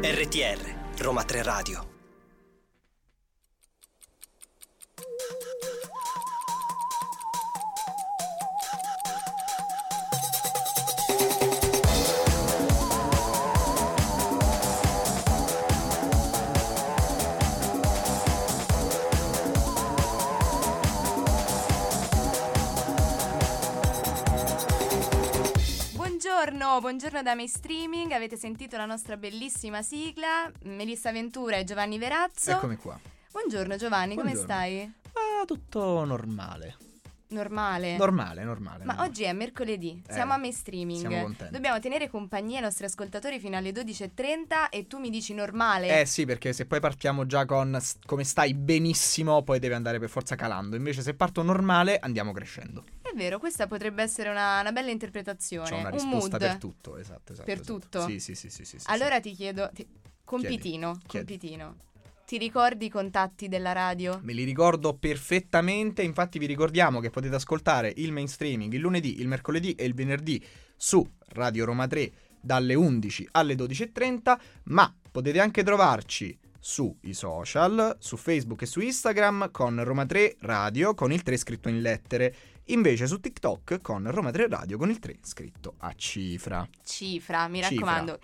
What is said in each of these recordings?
RTR, Roma 3 Radio. Buongiorno, buongiorno da Me Streaming, avete sentito la nostra bellissima sigla, Melissa Ventura e Giovanni Verazzo. Eccomi qua. Buongiorno Giovanni, come Buongiorno. stai? Ah, tutto normale. Normale. Normale, normale. Ma normale. oggi è mercoledì, Eh, siamo a Me Streaming. siamo contenti. Dobbiamo tenere compagnia ai nostri ascoltatori fino alle 12.30 e tu mi dici normale. Eh sì, perché se poi partiamo già con come stai benissimo, poi deve andare per forza calando. Invece se parto normale, andiamo crescendo. È vero, questa potrebbe essere una, una bella interpretazione. C'ho una un risposta mood. per tutto, esatto, esatto. Per esatto. tutto? Sì, sì, sì, sì, sì, sì, Allora ti chiedo, ti- compitino, Chiedi. compitino. Ti ricordi i contatti della radio? Me li ricordo perfettamente, infatti vi ricordiamo che potete ascoltare il mainstreaming il lunedì, il mercoledì e il venerdì su Radio Roma 3 dalle 11 alle 12.30, ma potete anche trovarci sui social, su Facebook e su Instagram con Roma 3 Radio con il 3 scritto in lettere, invece su TikTok con Roma 3 Radio con il 3 scritto a cifra. Cifra, mi Cifra. raccomando.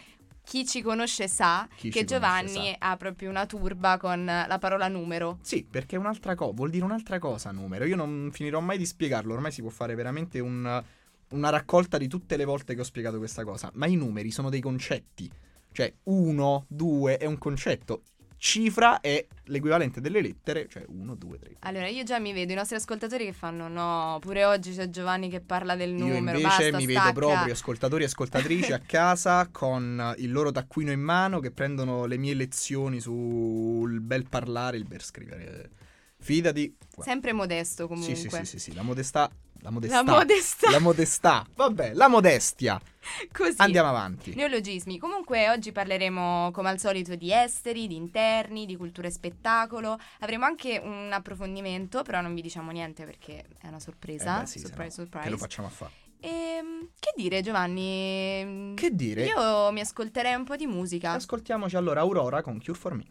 Chi ci conosce sa Chi che Giovanni conosce ha proprio una turba con la parola numero. Sì, perché è un'altra cosa, vuol dire un'altra cosa numero. Io non finirò mai di spiegarlo, ormai si può fare veramente un- una raccolta di tutte le volte che ho spiegato questa cosa. Ma i numeri sono dei concetti. Cioè, uno, due è un concetto. Cifra è l'equivalente delle lettere, cioè 1, 2, 3. Allora, io già mi vedo i nostri ascoltatori che fanno no, pure oggi c'è Giovanni che parla del Io numero, invece basta, mi stacca. vedo proprio ascoltatori e ascoltatrici a casa con il loro taccuino in mano che prendono le mie lezioni sul bel parlare, il bel scrivere. Fidati. Sempre modesto comunque. Sì, sì, sì, sì, sì, la modestà. La modestà. La modestà. La modestà. Vabbè, la modestia. Così. Andiamo avanti. Neologismi. Comunque oggi parleremo come al solito di esteri, di interni, di cultura e spettacolo. Avremo anche un approfondimento, però non vi diciamo niente perché è una sorpresa. Eh beh, sì, se surprise, no, Che lo surprise. facciamo a fare? Ehm, che dire Giovanni? Che dire? Io mi ascolterei un po' di musica. Ascoltiamoci allora Aurora con Cure for Me.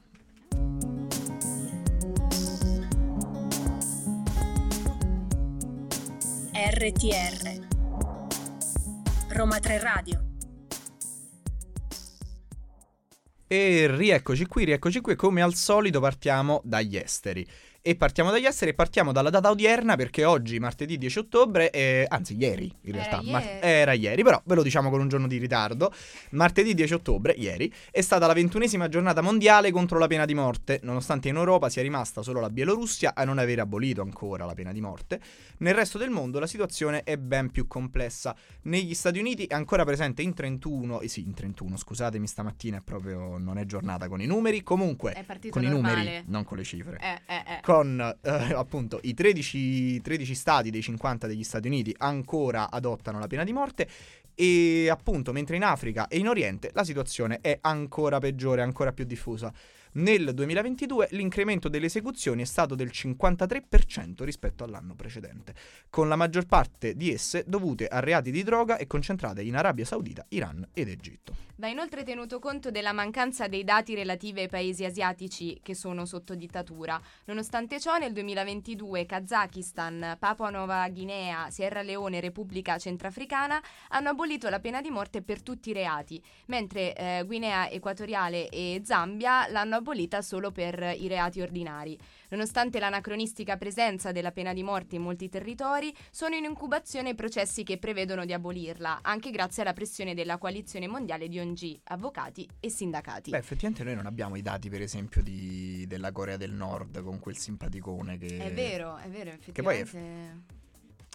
RTR Roma 3 Radio E rieccoci qui, rieccoci qui. Come al solito partiamo dagli esteri. E partiamo dagli esteri e partiamo dalla data odierna perché oggi, martedì 10 ottobre, eh, anzi ieri in Era realtà, mar- ieri. era ieri, però ve lo diciamo con un giorno di ritardo, martedì 10 ottobre, ieri, è stata la ventunesima giornata mondiale contro la pena di morte, nonostante in Europa sia rimasta solo la Bielorussia a non aver abolito ancora la pena di morte. Nel resto del mondo la situazione è ben più complessa. Negli Stati Uniti è ancora presente in 31, eh sì, in 31, scusatemi, stamattina è proprio non è giornata con i numeri, comunque con i normale. numeri, non con le cifre Eh, eh, eh. con eh, appunto i 13, 13 stati dei 50 degli Stati Uniti ancora adottano la pena di morte e appunto mentre in Africa e in Oriente la situazione è ancora peggiore, ancora più diffusa. Nel 2022 l'incremento delle esecuzioni è stato del 53% rispetto all'anno precedente, con la maggior parte di esse dovute a reati di droga e concentrate in Arabia Saudita, Iran ed Egitto. Va inoltre tenuto conto della mancanza dei dati relativi ai paesi asiatici che sono sotto dittatura. Nonostante ciò, nel 2022 Kazakistan, Papua Nuova Guinea, Sierra Leone e Repubblica Centrafricana hanno abolito la pena di morte per tutti i reati, mentre eh, Guinea Equatoriale e Zambia l'hanno abolita solo per i reati ordinari. Nonostante l'anacronistica presenza della pena di morte in molti territori, sono in incubazione processi che prevedono di abolirla, anche grazie alla pressione della coalizione mondiale di ONG, avvocati e sindacati. Beh, effettivamente noi non abbiamo i dati, per esempio, di- della Corea del Nord con quel simpaticone che... È vero, è vero, Che poi è- effettivamente.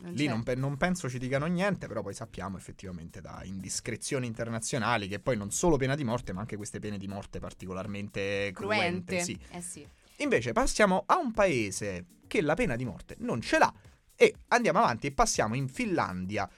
Non Lì non, pe- non penso ci dicano niente, però poi sappiamo effettivamente da indiscrezioni internazionali che poi non solo pena di morte, ma anche queste pene di morte particolarmente cruente. Cruente. sì. Eh sì. Invece passiamo a un paese che la pena di morte non ce l'ha e andiamo avanti e passiamo in Finlandia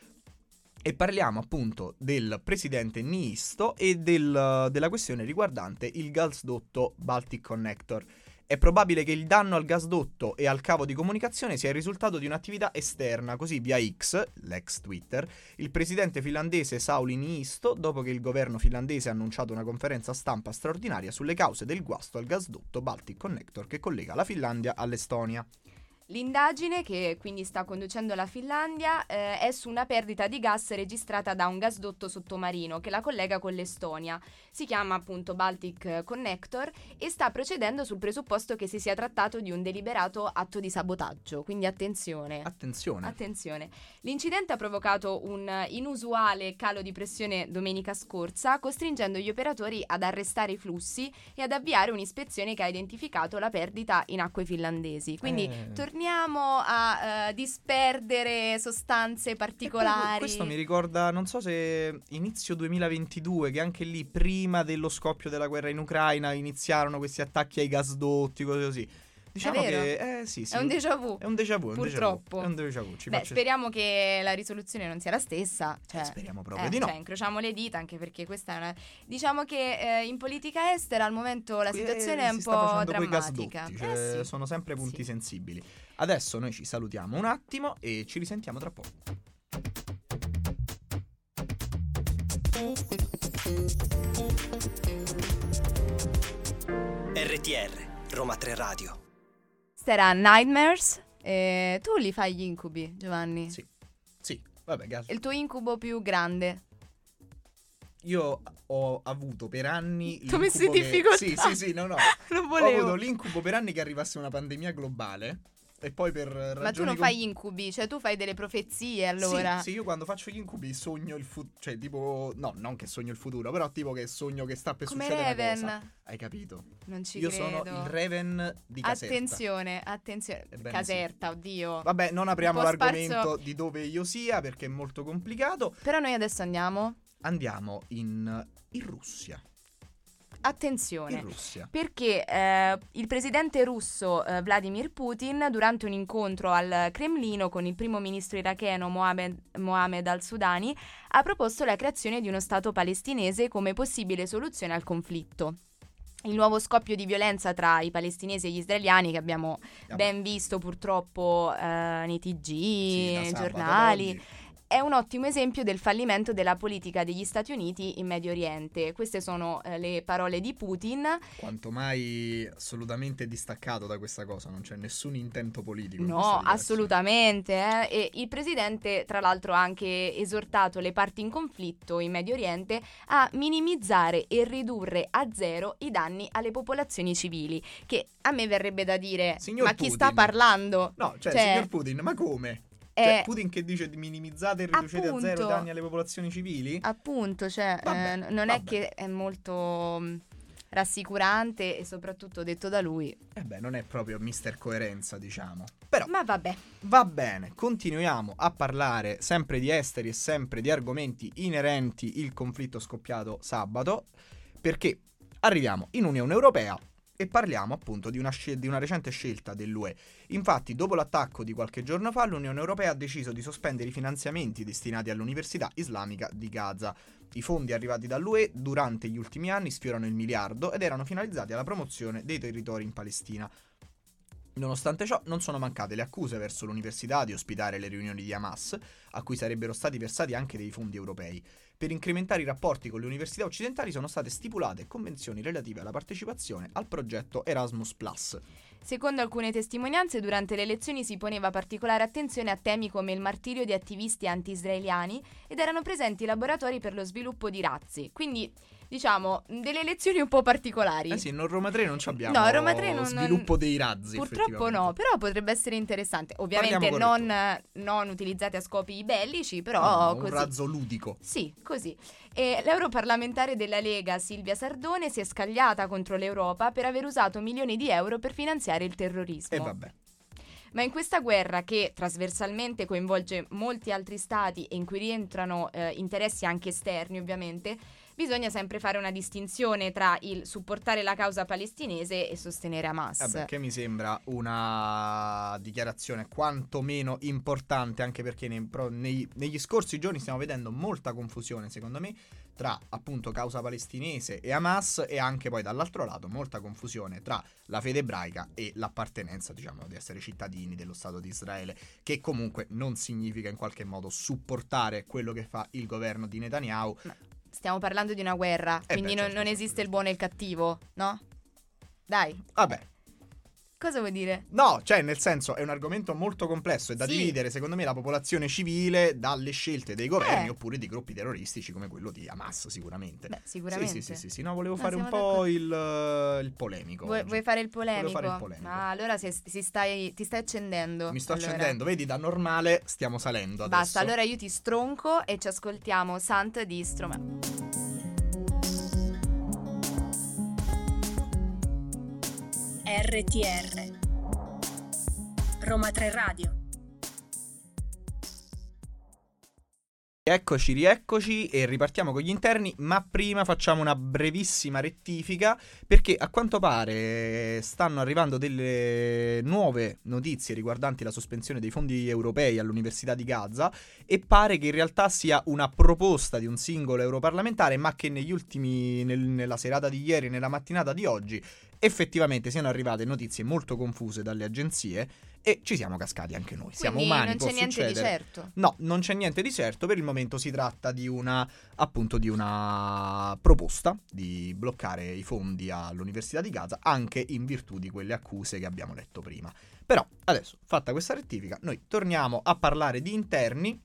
e parliamo appunto del presidente Niisto e del- della questione riguardante il gasdotto Baltic Connector. È probabile che il danno al gasdotto e al cavo di comunicazione sia il risultato di un'attività esterna, così via X, l'ex Twitter, il presidente finlandese Sauli Niisto, dopo che il governo finlandese ha annunciato una conferenza stampa straordinaria sulle cause del guasto al gasdotto Baltic Connector che collega la Finlandia all'Estonia. L'indagine, che quindi sta conducendo la Finlandia, eh, è su una perdita di gas registrata da un gasdotto sottomarino che la collega con l'Estonia. Si chiama appunto Baltic Connector e sta procedendo sul presupposto che si sia trattato di un deliberato atto di sabotaggio. Quindi attenzione. Attenzione. Attenzione. L'incidente ha provocato un inusuale calo di pressione domenica scorsa, costringendo gli operatori ad arrestare i flussi e ad avviare un'ispezione che ha identificato la perdita in acque finlandesi. Quindi Eh. torniamo a eh, disperdere sostanze particolari. Questo mi ricorda, non so se inizio 2022, che anche lì, prima dello scoppio della guerra in Ucraina, iniziarono questi attacchi ai gasdotti, cose così. Diciamo che... Eh sì, sì. È un déjà vu. È un déjà vu, Purtroppo. È un déjà vu. Ci Beh, faccia- speriamo che la risoluzione non sia la stessa. Cioè, Eh, speriamo proprio eh, di no. Cioè, incrociamo le dita anche perché questa è una... Diciamo che eh, in politica estera al momento la situazione eh, è un po' drammatica. gasdotti, cioè, Eh sì. Sono sempre punti Sì. sensibili. Adesso noi ci salutiamo un attimo e ci risentiamo tra poco. RTR, Roma 3 Radio. Era Nightmares. E tu li fai gli incubi, Giovanni? Sì. Sì, vabbè, gas. Il tuo incubo più grande? Io ho avuto per anni T'ho messo in l'incubo che- difficoltà. Sì, sì, sì, no, no. Non Ho volevo. avuto l'incubo per anni che arrivasse una pandemia globale e poi per ragioni Ma tu non fai gli incubi, cioè tu fai delle profezie allora. Sì, sì, io quando faccio gli incubi sogno il futuro, cioè tipo no, non che sogno il futuro, però tipo che sogno che sta per Come succedere Raven. cosa. Hai capito? Non ci io credo. sono il Raven di Caserta. Attenzione, attenzione. Ebbene Caserta, oddio. Vabbè, non apriamo l'argomento sparso- di dove io sia perché è molto complicato. Però noi adesso andiamo. Andiamo in, in Russia. Attenzione. Perché eh, il presidente russo eh, Vladimir Putin, durante un incontro al Cremlino con il primo ministro iracheno Mohamed, Mohamed al-Sudani, ha proposto la creazione di uno Stato palestinese come possibile soluzione al conflitto. Il nuovo scoppio di violenza tra i palestinesi e gli israeliani, che abbiamo ben visto purtroppo eh, nei TG, sì, nei giornali. È un ottimo esempio del fallimento della politica degli Stati Uniti in Medio Oriente. Queste sono eh, le parole di Putin. Quanto mai assolutamente distaccato da questa cosa, non c'è nessun intento politico. in No, direzione. assolutamente. eh. E il presidente, tra l'altro, ha anche esortato le parti in conflitto in Medio Oriente a minimizzare e ridurre a zero i danni alle popolazioni civili. Che a me verrebbe da dire: Signor ma chi Putin. sta parlando? No, cioè, Cioè, signor Putin, ma come? Eh, Cioè, Putin che dice di minimizzate e riducete a zero i appunto. danni alle popolazioni civili? Appunto, cioè, Vabbè, eh, non è vabbè. che è molto mh, rassicurante e soprattutto detto da lui. Eh beh, non è proprio mister coerenza, diciamo. Però Ma vabbè, va bene, continuiamo a parlare sempre di esteri e sempre di argomenti inerenti il conflitto scoppiato sabato, perché arriviamo in Unione Europea e parliamo appunto di una, scel- di una recente scelta dell'UE. Infatti, dopo l'attacco di qualche giorno fa, l'Unione Europea ha deciso di sospendere i finanziamenti destinati all'Università Islamica di Gaza. I fondi arrivati dall'UE durante gli ultimi anni sfiorano il miliardo ed erano finalizzati alla promozione dei territori in Palestina. Nonostante ciò, non sono mancate le accuse verso l'università di ospitare le riunioni di Hamas, a cui sarebbero stati versati anche dei fondi europei. Per incrementare i rapporti con le università occidentali sono state stipulate convenzioni relative alla partecipazione al progetto Erasmus ⁇ Secondo alcune testimonianze, durante le elezioni si poneva particolare attenzione a temi come il martirio di attivisti anti-israeliani ed erano presenti laboratori per lo sviluppo di razzi. Quindi, diciamo, delle elezioni un po' particolari. Eh sì, non Roma 3 non ci abbiamo No, Roma 3 non- sviluppo dei razzi. Purtroppo no, però potrebbe essere interessante. Ovviamente non, non utilizzate a scopi bellici, però No, un così. razzo ludico. Sì, così. E l'europarlamentare della Lega Silvia Sardone si è scagliata contro l'Europa per aver usato milioni di euro per finanziare il terrorismo. E vabbè. Ma in questa guerra che trasversalmente coinvolge molti altri stati e in cui rientrano eh, interessi anche esterni ovviamente, bisogna sempre fare una distinzione tra il supportare la causa palestinese e sostenere Hamas. Vabbè, che mi sembra una dichiarazione quantomeno importante, anche perché nei, pro- nei- negli scorsi giorni stiamo vedendo molta confusione, secondo me, tra appunto causa palestinese e Hamas e anche poi dall'altro lato molta confusione tra la fede ebraica e l'appartenenza, diciamo, di essere cittadini dello Stato di Israele, che comunque non significa in qualche modo supportare quello che fa il governo di Netanyahu. Ma stiamo parlando di una guerra, Eh quindi beh, non, certo, non certo, esiste il certo. buono e il cattivo, no? Dai, Vabbè, cosa vuoi dire? No, cioè nel senso è un argomento molto complesso e da Sì. dividere secondo me la popolazione civile dalle scelte dei governi Eh. oppure di gruppi terroristici come quello di Hamas sicuramente. Beh, sì, sicuramente. sì, sì, sì, sì, no, volevo No, fare un po' il, eh, il polemico. Vuoi, vuoi fare il polemico? fare il polemico. Ma allora si, si stai, ti stai accendendo. Mi sto allora. accendendo, vedi da normale stiamo salendo adesso. Basta, allora io ti stronco e ci ascoltiamo Sant di Stromae. RTR Roma 3 Radio. Eccoci, rieccoci e ripartiamo con gli interni, ma prima facciamo una brevissima rettifica perché a quanto pare stanno arrivando delle nuove notizie riguardanti la sospensione dei fondi europei all'Università di Gaza e pare che in realtà sia una proposta di un singolo europarlamentare, ma che negli ultimi nel- nella serata di ieri, nella mattinata di oggi, effettivamente siano arrivate notizie molto confuse dalle agenzie e ci siamo cascati anche noi. Siamo Quindi umani, non c'è niente di succedere. certo. No, non c'è niente di certo, per il momento si tratta di una appunto di una proposta di bloccare i fondi all'Università di Gaza anche in virtù di quelle accuse che abbiamo letto prima. Però adesso, fatta questa rettifica, noi torniamo a parlare di interni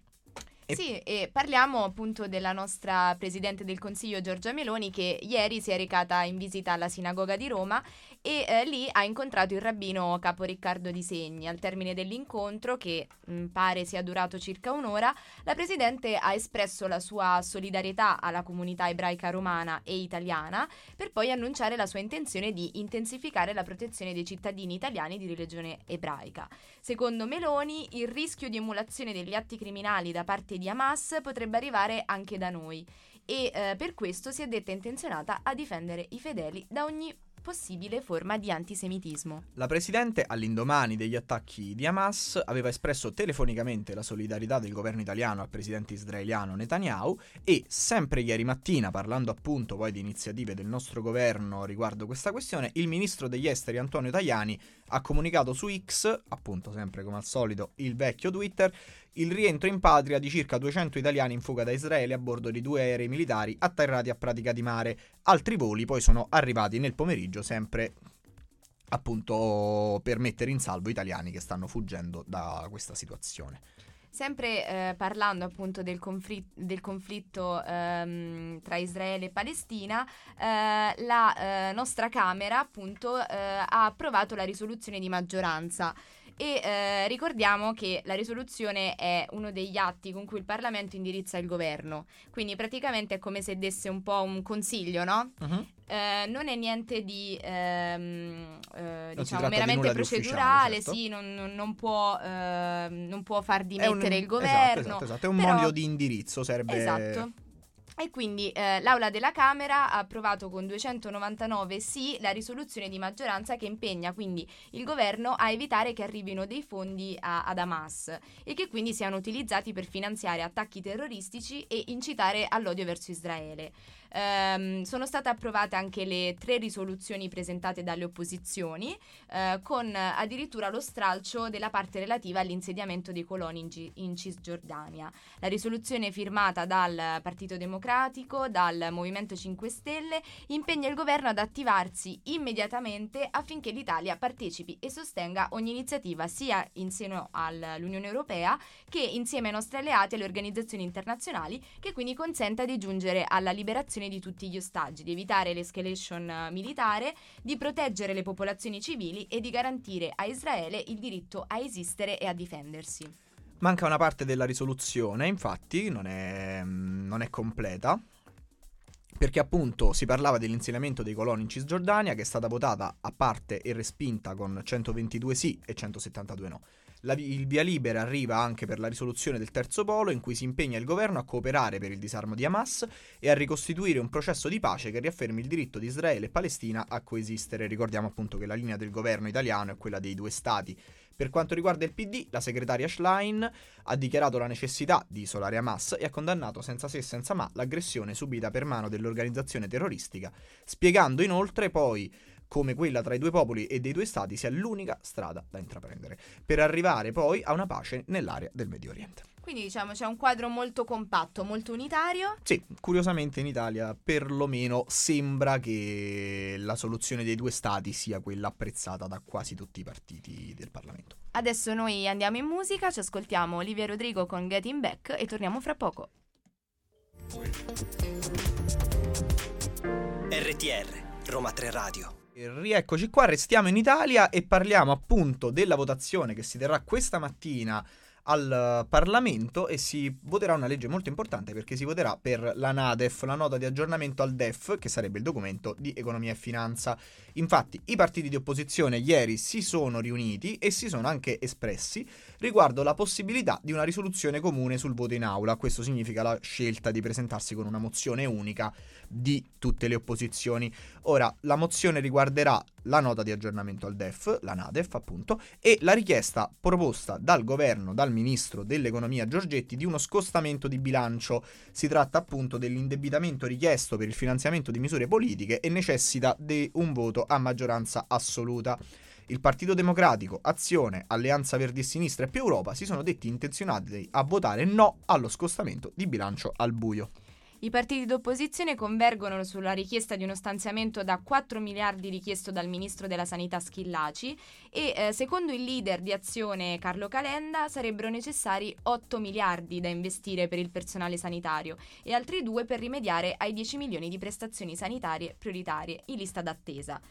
Sì, e parliamo appunto della nostra Presidente del Consiglio Giorgia Meloni che ieri si è recata in visita alla sinagoga di Roma e eh, lì ha incontrato il rabbino capo Riccardo Di Segni. Al termine dell'incontro, che mh, pare sia durato circa un'ora, la Presidente ha espresso la sua solidarietà alla comunità ebraica romana e italiana per poi annunciare la sua intenzione di intensificare la protezione dei cittadini italiani di religione ebraica. Secondo Meloni, il rischio di emulazione degli atti criminali da parte di Hamas potrebbe arrivare anche da noi e eh, per questo si è detta intenzionata a difendere i fedeli da ogni possibile forma di antisemitismo. La Presidente, all'indomani degli attacchi di Hamas, aveva espresso telefonicamente la solidarietà del governo italiano al presidente israeliano Netanyahu e sempre ieri mattina, parlando appunto poi di iniziative del nostro governo riguardo questa questione, il ministro degli esteri Antonio Tajani ha comunicato su X, appunto sempre come al solito il vecchio Twitter, il rientro in patria di circa 200 italiani in fuga da Israele a bordo di due aerei militari atterrati a Pratica di Mare. Altri voli poi sono arrivati nel pomeriggio, sempre appunto per mettere in salvo italiani che stanno fuggendo da questa situazione. Sempre eh, parlando appunto del, conflit- del conflitto ehm, tra Israele e Palestina, eh, la eh, nostra Camera appunto eh, ha approvato la risoluzione di maggioranza. E eh, ricordiamo che la risoluzione è uno degli atti con cui il Parlamento indirizza il governo, quindi praticamente è come se desse un po' un consiglio, no? Eh, non è niente di ehm, eh, diciamo meramente di procedurale, certo. sì, non, non- può, ehm, non può far È un- dimettere il esatto, governo. Esatto, esatto, è un però- moglio di indirizzo, serve... Esatto. E quindi eh, l'Aula della Camera ha approvato con 299 sì la risoluzione di maggioranza che impegna quindi il governo a evitare che arrivino dei fondi a- ad Hamas e che quindi siano utilizzati per finanziare attacchi terroristici e incitare all'odio verso Israele. Ehm, sono state approvate anche le tre risoluzioni presentate dalle opposizioni, eh, con addirittura lo stralcio della parte relativa all'insediamento dei coloni in, Gi- in Cisgiordania. La risoluzione firmata dal Partito Democratico, dal Movimento 5 Stelle, impegna il governo ad attivarsi immediatamente affinché l'Italia partecipi e sostenga ogni iniziativa sia in seno all'Unione Europea che insieme ai nostri alleati e alle organizzazioni internazionali che quindi consenta di giungere alla liberazione di tutti gli ostaggi, di evitare l'escalation eh, militare, di proteggere le popolazioni civili e di garantire a Israele il diritto a esistere e a difendersi. Manca una parte della risoluzione, infatti, non è, mm, non è completa. perché appunto si parlava dell'insediamento dei coloni in Cisgiordania che è stata votata a parte e respinta con 122 sì e 172 no. La, il via libera arriva anche per la risoluzione del terzo polo in cui si impegna il governo a cooperare per il disarmo di Hamas e a ricostituire un processo di pace che riaffermi il diritto di Israele e Palestina a coesistere. Ricordiamo appunto che la linea del governo italiano è quella dei due stati. Per quanto riguarda il PD, la segretaria Schlein ha dichiarato la necessità di isolare Hamas e ha condannato senza se e senza ma l'aggressione subita per mano dell'organizzazione terroristica, spiegando inoltre poi come quella tra i due popoli e dei due stati sia l'unica strada da intraprendere, per arrivare poi a una pace nell'area del Medio Oriente. Quindi diciamo c'è un quadro molto compatto, molto unitario. Sì, curiosamente in Italia perlomeno sembra che la soluzione dei due stati sia quella apprezzata da quasi tutti i partiti del Parlamento. Adesso noi andiamo in musica, ci ascoltiamo Olivia Rodrigo con Getting Back e torniamo fra poco. RTR, Roma 3 Radio. Rieccoci qua, restiamo in Italia e parliamo appunto della votazione che si terrà questa mattina al Parlamento e si voterà una legge molto importante perché si voterà per la NADEF, la nota di aggiornamento al DEF, che sarebbe il documento di economia e finanza. Infatti i partiti di opposizione ieri si sono riuniti e si sono anche espressi riguardo la possibilità di una risoluzione comune sul voto in aula. Questo significa la scelta di presentarsi con una mozione unica di tutte le opposizioni. Ora, la mozione riguarderà la nota di aggiornamento al DEF, la NADEF appunto, e la richiesta proposta dal governo, dal ministro dell'economia Giorgetti, di uno scostamento di bilancio. Si tratta appunto dell'indebitamento richiesto per il finanziamento di misure politiche e necessita di un voto a maggioranza assoluta. Il Partito Democratico, Azione, Alleanza Verdi e Sinistra e più Europa si sono detti intenzionati a votare no allo scostamento di bilancio al buio. I partiti d'opposizione convergono sulla richiesta di uno stanziamento da 4 miliardi richiesto dal ministro della Sanità Schillaci e eh, secondo il leader di azione Carlo Calenda sarebbero necessari 8 miliardi da investire per il personale sanitario e altri due per rimediare ai 10 milioni di prestazioni sanitarie prioritarie in lista d'attesa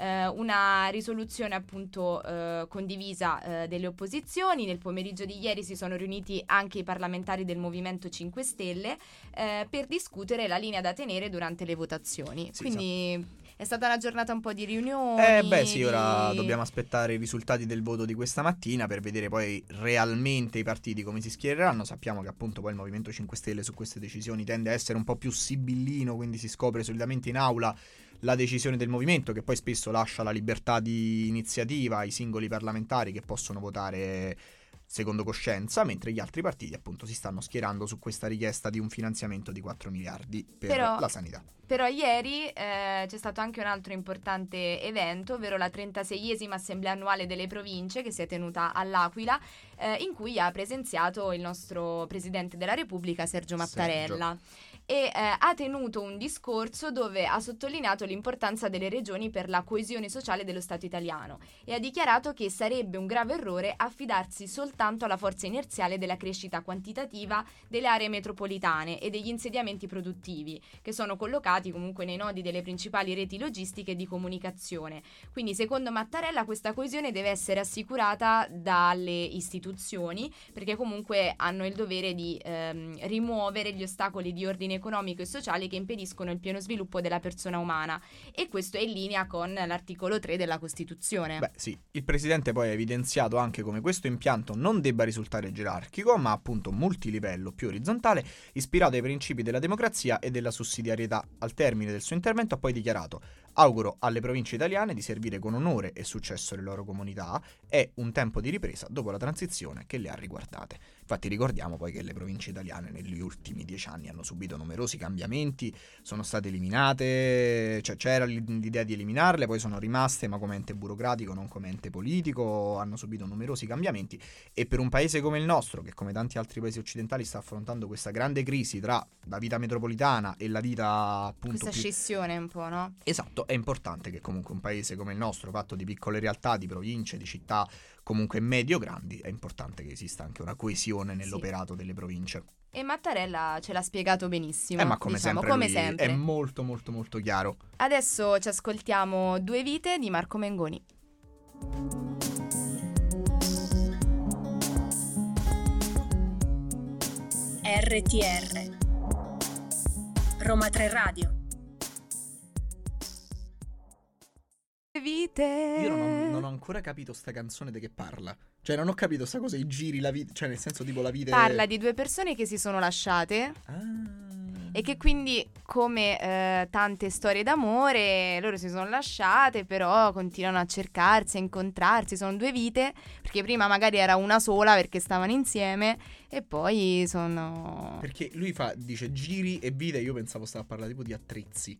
eh, una risoluzione appunto eh, condivisa eh, delle opposizioni. Nel pomeriggio di ieri si sono riuniti anche i parlamentari del Movimento 5 Stelle eh, per discutere la linea da tenere durante le votazioni. Sì, Quindi esatto. È stata una giornata un po' di riunioni. Eh beh sì, ora dobbiamo aspettare i risultati del voto di questa mattina per vedere poi realmente i partiti come si schiereranno. Sappiamo che appunto poi il Movimento 5 Stelle su queste decisioni tende a essere un po' più sibillino, quindi si scopre solitamente in aula la decisione del movimento che poi spesso lascia la libertà di iniziativa ai singoli parlamentari che possono votare secondo coscienza, mentre gli altri partiti appunto si stanno schierando su questa richiesta di un finanziamento di 4 miliardi per però, la sanità. Però ieri eh, c'è stato anche un altro importante evento, ovvero la 36esima assemblea annuale delle province che si è tenuta all'Aquila, eh, in cui ha presenziato il nostro Presidente della Repubblica Sergio Mattarella. Sergio e eh, ha tenuto un discorso dove ha sottolineato l'importanza delle regioni per la coesione sociale dello Stato italiano e ha dichiarato che sarebbe un grave errore affidarsi soltanto alla forza inerziale della crescita quantitativa delle aree metropolitane e degli insediamenti produttivi, che sono collocati comunque nei nodi delle principali reti logistiche di comunicazione. Quindi secondo Mattarella questa coesione deve essere assicurata dalle istituzioni perché comunque hanno il dovere di ehm, rimuovere gli ostacoli di ordine economico e sociale che impediscono il pieno sviluppo della persona umana e questo è in linea con l'articolo 3 della Costituzione. Beh sì, il Presidente poi ha evidenziato anche come questo impianto non debba risultare gerarchico ma appunto multilivello, più orizzontale, ispirato ai principi della democrazia e della sussidiarietà. Al termine del suo intervento ha poi dichiarato Auguro alle province italiane di servire con onore e successo le loro comunità. È un tempo di ripresa dopo la transizione che le ha riguardate. Infatti ricordiamo poi che le province italiane negli ultimi dieci anni hanno subito numerosi cambiamenti, sono state eliminate, cioè c'era l'idea di eliminarle, poi sono rimaste ma come ente burocratico, non come ente politico, hanno subito numerosi cambiamenti e per un paese come il nostro, che come tanti altri paesi occidentali sta affrontando questa grande crisi tra la vita metropolitana e la vita appunto... Questa più... scissione un po', no? Esatto, è importante che comunque un paese come il nostro, fatto di piccole realtà, di province, di città comunque medio-grandi, è importante che esista anche una coesione nell'operato sì. delle province. E Mattarella ce l'ha spiegato benissimo. Eh, ma come, diciamo, sempre, come sempre. È molto molto molto chiaro. Adesso ci ascoltiamo Due vite di Marco Mengoni. RTR Roma 3 Radio vite. Io non ho, non ho ancora capito sta canzone di che parla. Cioè, non ho capito sta cosa, i giri, la vita. Cioè, nel senso, tipo, la vita. Parla di due persone che si sono lasciate Ah. e che quindi, come eh, tante storie d'amore, loro si sono lasciate, però continuano a cercarsi, a incontrarsi. Sono due vite, perché prima magari era una sola perché stavano insieme, e poi sono. Perché lui fa, dice giri e vite. Io pensavo stava a parlare tipo di attrezzi.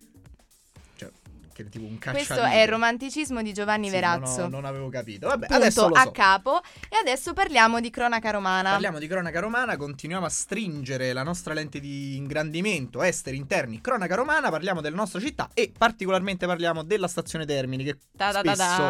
È tipo un cacciavite. Questo è il romanticismo di Giovanni Sì, Verazzo. Non, ho- non avevo capito. Vabbè, Punto adesso lo a so. capo. E adesso parliamo di cronaca romana. Parliamo di cronaca romana, continuiamo a stringere la nostra lente di ingrandimento, esteri, interni, cronaca romana, parliamo della nostra città e particolarmente parliamo della stazione Termini che spesso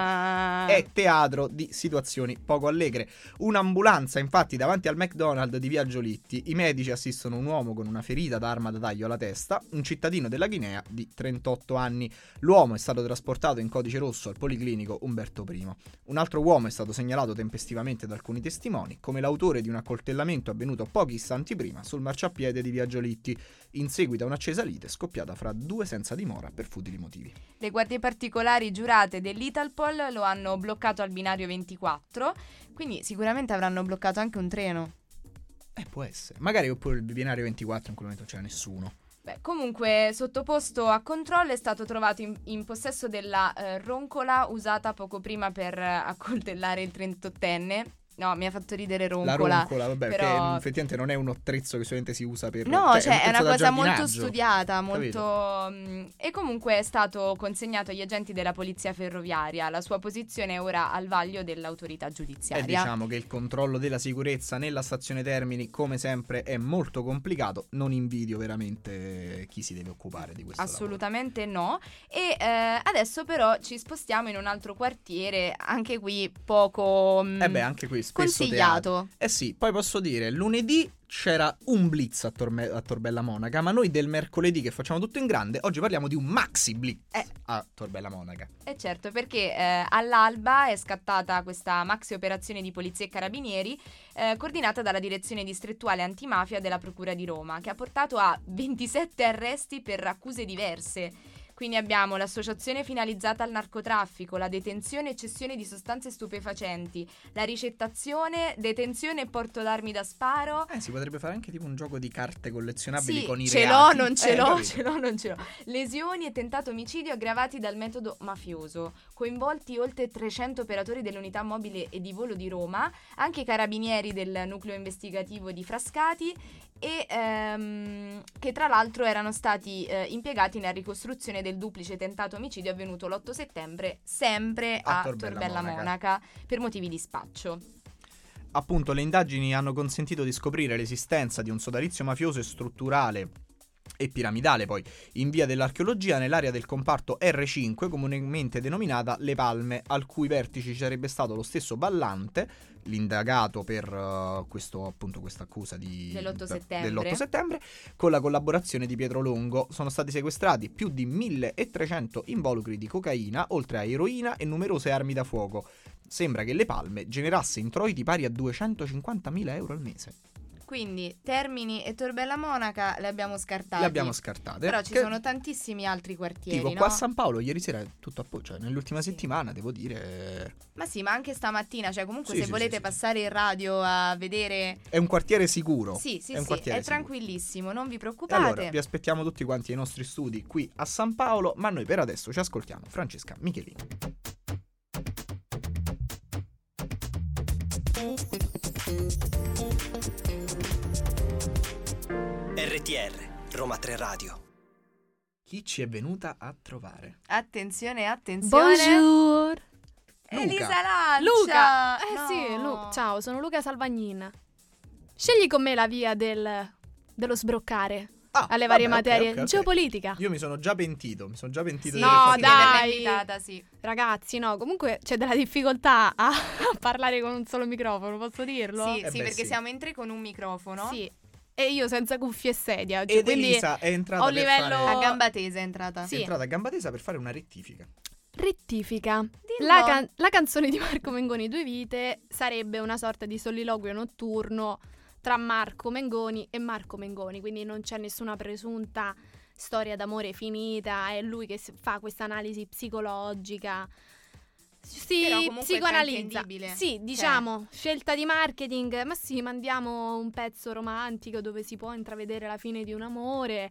è teatro di situazioni poco allegre. Un'ambulanza, infatti, davanti al McDonald's di Via Giolitti, i medici assistono un uomo con una ferita d'arma da taglio alla testa, un cittadino della Guinea di 38 anni. L'uomo è stato trasportato in codice rosso al Policlinico Umberto I. Un altro uomo è stato segnalato tempestivamente da alcuni testimoni come l'autore di un accoltellamento avvenuto pochi istanti prima sul marciapiede di Via Giolitti, in seguito a un'accesa lite scoppiata fra due senza dimora per futili motivi. Le guardie particolari giurate dell'Italpol lo hanno bloccato al binario 24, quindi sicuramente avranno bloccato anche un treno. Eh, può essere. Magari oppure il binario 24 in quel momento c'era nessuno. Beh, comunque, sottoposto a controllo è stato trovato in, in possesso della eh, roncola usata poco prima per eh, accoltellare il 38enne. No, mi ha fatto ridere La roncola. roncola, vabbè, però- che effettivamente non è un attrezzo che solamente si usa per... No, cioè, è un una pezzo da cosa molto studiata, Capito? molto... mm, E comunque è stato consegnato agli agenti della polizia ferroviaria. La sua posizione è ora al vaglio dell'autorità E giudiziaria. diciamo che il controllo della sicurezza nella stazione Termini, come sempre, è molto complicato. Non invidio veramente chi si deve occupare di questo. Assolutamente no. E eh, adesso però ci spostiamo in un altro quartiere, anche qui poco mm, lavoro. Eh beh, anche qui spesso consigliato. Eh sì, poi posso dire, lunedì c'era un blitz a, Torme- a Torbella Monaca, ma noi del mercoledì che facciamo tutto in grande, oggi parliamo di un maxi blitz Eh. a Torbella Monaca. E certo, perché eh, all'alba è scattata questa maxi operazione di polizia e carabinieri eh, coordinata dalla direzione distrettuale antimafia della Procura di Roma, che ha portato a 27 arresti per accuse diverse. Quindi abbiamo l'associazione finalizzata al narcotraffico, la detenzione e cessione di sostanze stupefacenti, la ricettazione, detenzione e porto d'armi da sparo, Eh, si potrebbe fare anche tipo un gioco di carte collezionabili sì, con i ce reati. l'ho, non ce Eh, l'ho, capito? ce l'ho, non ce l'ho. Lesioni e tentato omicidio aggravati dal metodo mafioso. Coinvolti oltre 300 operatori dell'unità mobile e di volo di Roma, anche i carabinieri del nucleo investigativo di Frascati e ehm, che tra l'altro erano stati eh, impiegati nella ricostruzione del duplice tentato omicidio avvenuto l'8 settembre sempre A a, Torbella Torbella, Monaca. Monaca per motivi di spaccio. Appunto, le indagini hanno consentito di scoprire l'esistenza di un sodalizio mafioso e strutturale e piramidale poi. In via dell'archeologia nell'area del comparto R5 comunemente denominata Le Palme al cui vertici ci sarebbe stato lo stesso Ballante l'indagato per eh, questo appunto questa accusa di Dell'8 settembre. dell'8 settembre con la collaborazione di Pietro Longo. Sono stati sequestrati più di 1300 involucri di cocaina oltre a eroina e numerose armi da fuoco. Sembra che Le Palme generasse introiti pari a 250.000 euro al mese Quindi Termini e Torbella Monaca le abbiamo scartate. le abbiamo scartate Però ci sono tantissimi altri quartieri, Tipo no? qua a San Paolo ieri sera è tutto a posto, cioè nell'ultima settimana devo dire Ma sì, ma anche stamattina, cioè comunque Sì, se sì, volete sì, sì, passare in radio a vedere è un quartiere sicuro. Sì, sì, è sì, è tranquillissimo, non vi preoccupate. allora vi aspettiamo tutti quanti ai nostri studi qui a San Paolo, ma noi per adesso ci ascoltiamo Francesca Michelini. RTR, Roma 3 Radio. Chi ci è venuta a trovare? Attenzione, attenzione. Bonjour. Elisa Lancia. Luca. Eh No. sì, Lu- ciao, sono Luca Salvagnin. Scegli con me la via del, dello sbroccare Ah, alle varie vabbè, materie. ok, ok. Geopolitica. Io mi sono già pentito, mi sono già pentito Sì, No, dai. invitata, sì. Ragazzi, no, comunque c'è della difficoltà a, a parlare con un solo microfono, posso dirlo? Sì, Eh sì, beh, perché sì. siamo in tre con un microfono. Sì. E io senza cuffie e sedia oggi, Ed Elisa è entrata per livello- fare... A gamba tesa è entrata. è Sì. entrata a gamba tesa per fare una rettifica. rettifica. La, can- la canzone di Marco Mengoni Due Vite sarebbe una sorta di soliloquio notturno tra Marco Mengoni e Marco Mengoni, quindi non c'è nessuna presunta storia d'amore finita, è lui che fa questa analisi psicologica si psicoanalizza. Sì, Cioè- diciamo, scelta di marketing, ma sì, mandiamo un pezzo romantico dove si può intravedere la fine di un amore.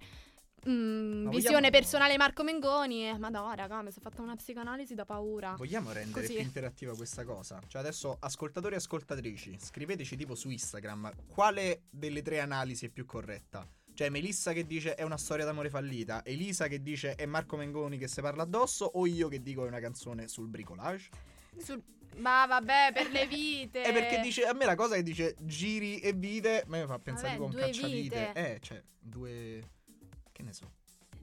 mm, Ma visione vogliamo- personale Marco Mengoni. E, ma no, raga, mi sono fatta una psicoanalisi da paura. Vogliamo rendere Così. più interattiva questa cosa? Cioè adesso ascoltatori e ascoltatrici, scriveteci tipo su Instagram quale delle tre analisi è più corretta. Cioè Melissa che dice è una storia d'amore fallita, Elisa che dice è Marco Mengoni che si parla addosso o io che dico è una canzone sul bricolage? Sul- Ma vabbè, per le vite. È perché dice a me la cosa che dice giri e vite, a me mi fa pensare Vabbè, tipo un due cacciavite. vite. Eh, cioè, due che ne so.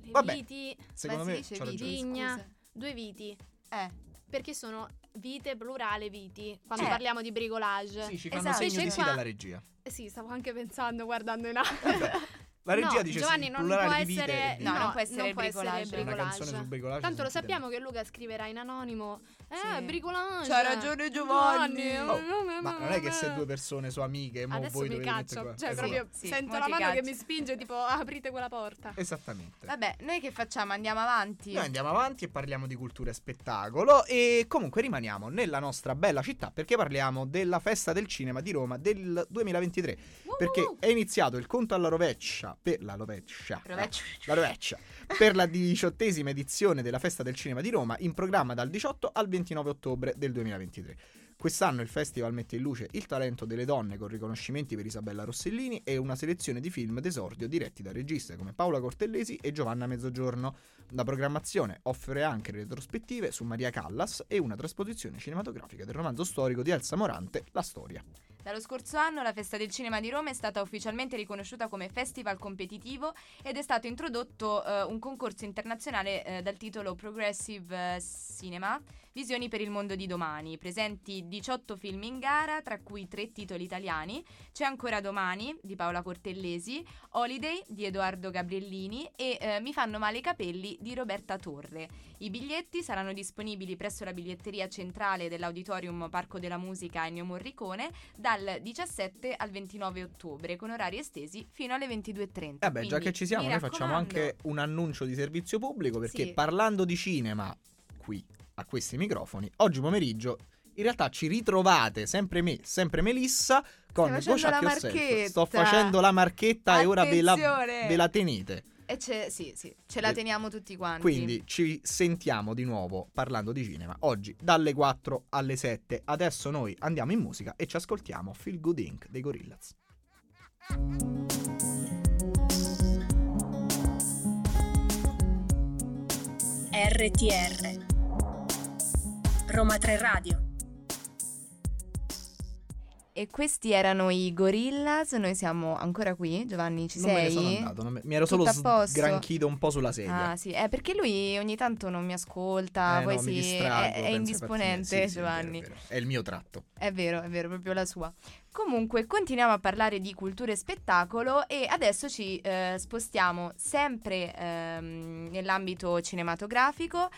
Le Vabbè. viti, Secondo Beh, me si dice c'ha ragione. viti, Vigna. scusa. due viti. Eh, Perché sono vite plurale viti. Quando Eh. parliamo di bricolage. Sì, ci fanno Esatto. segno di sì qua- dalla regia. Eh Sì, stavo anche pensando guardando in alto. La regia No, dice Giovanni, sì, non plurale può di vite essere- vite. No, non può essere non può bricolage. essere bricolage. Tanto lo sappiamo che Luca scriverà in anonimo. Eh, Sì. bricolage. C'ha ragione Giovanni. Oh, Ma non è che se due persone sono amiche, mo Adesso voi mi caccio. qua. Cioè, Esatto. proprio Sì, sento la mano che caccio. mi spinge, tipo, aprite quella porta. Esattamente. vabbè, noi che facciamo? Andiamo avanti. Noi andiamo avanti e parliamo di cultura e spettacolo e comunque rimaniamo nella nostra bella città perché parliamo della festa del cinema di Roma del 2023 perché è iniziato il conto alla rovescia per la rovescia Rovescia. la rovescia per la diciottesima edizione della festa del cinema di Roma in programma dal 18 al 29 ottobre del 2023. Quest'anno il festival mette in luce il talento delle donne con riconoscimenti per Isabella Rossellini e una selezione di film d'esordio diretti da registi come Paola Cortellesi e Giovanna Mezzogiorno. La programmazione offre anche retrospettive su Maria Callas e una trasposizione cinematografica del romanzo storico di Elsa Morante, La Storia. Dallo scorso anno la Festa del Cinema di Roma è stata ufficialmente riconosciuta come festival competitivo ed è stato introdotto eh, un concorso internazionale eh, dal titolo Progressive eh, Cinema, Visioni per il mondo di domani. Presenti 18 film in gara, tra cui 3 titoli italiani. C'è ancora Domani di Paola Cortellesi, Holiday di Edoardo Gabriellini e eh, Mi fanno male i capelli di Roberta Torre. I biglietti saranno disponibili presso la biglietteria centrale dell'Auditorium Parco della Musica Ennio Morricone dal 17 al 29 ottobre con orari estesi fino alle 22.30. Eh beh, già che ci siamo, noi facciamo anche un annuncio di servizio pubblico perché Sì. parlando di cinema qui a questi microfoni, oggi pomeriggio in realtà ci ritrovate sempre me, sempre Melissa con Stai Go facendo la marchetta. Sto facendo la marchetta e ora ve la, Attenzione! ve la tenete. E c'è- sì, sì, ce la teniamo tutti quanti. Quindi ci sentiamo di nuovo parlando di cinema oggi dalle 4 alle 7. Adesso noi andiamo in musica e ci ascoltiamo Feel Good Inc. dei Gorillaz. RTR Roma 3 Radio E questi erano i Gorillaz, noi siamo ancora qui. Giovanni, ci non me ne sei? sono andato, non me- mi ero solo Tutto posto? sgranchito un po' sulla sedia. Ah sì, è perché lui ogni tanto non mi ascolta, Eh, poi no, si- distraggo, è, è indisponente. Sì, sì, è vero, Giovanni. è, vero. È il mio tratto. È vero, è vero, proprio la sua. Comunque, continuiamo a parlare di cultura e spettacolo e adesso ci eh, spostiamo sempre ehm, nell'ambito cinematografico,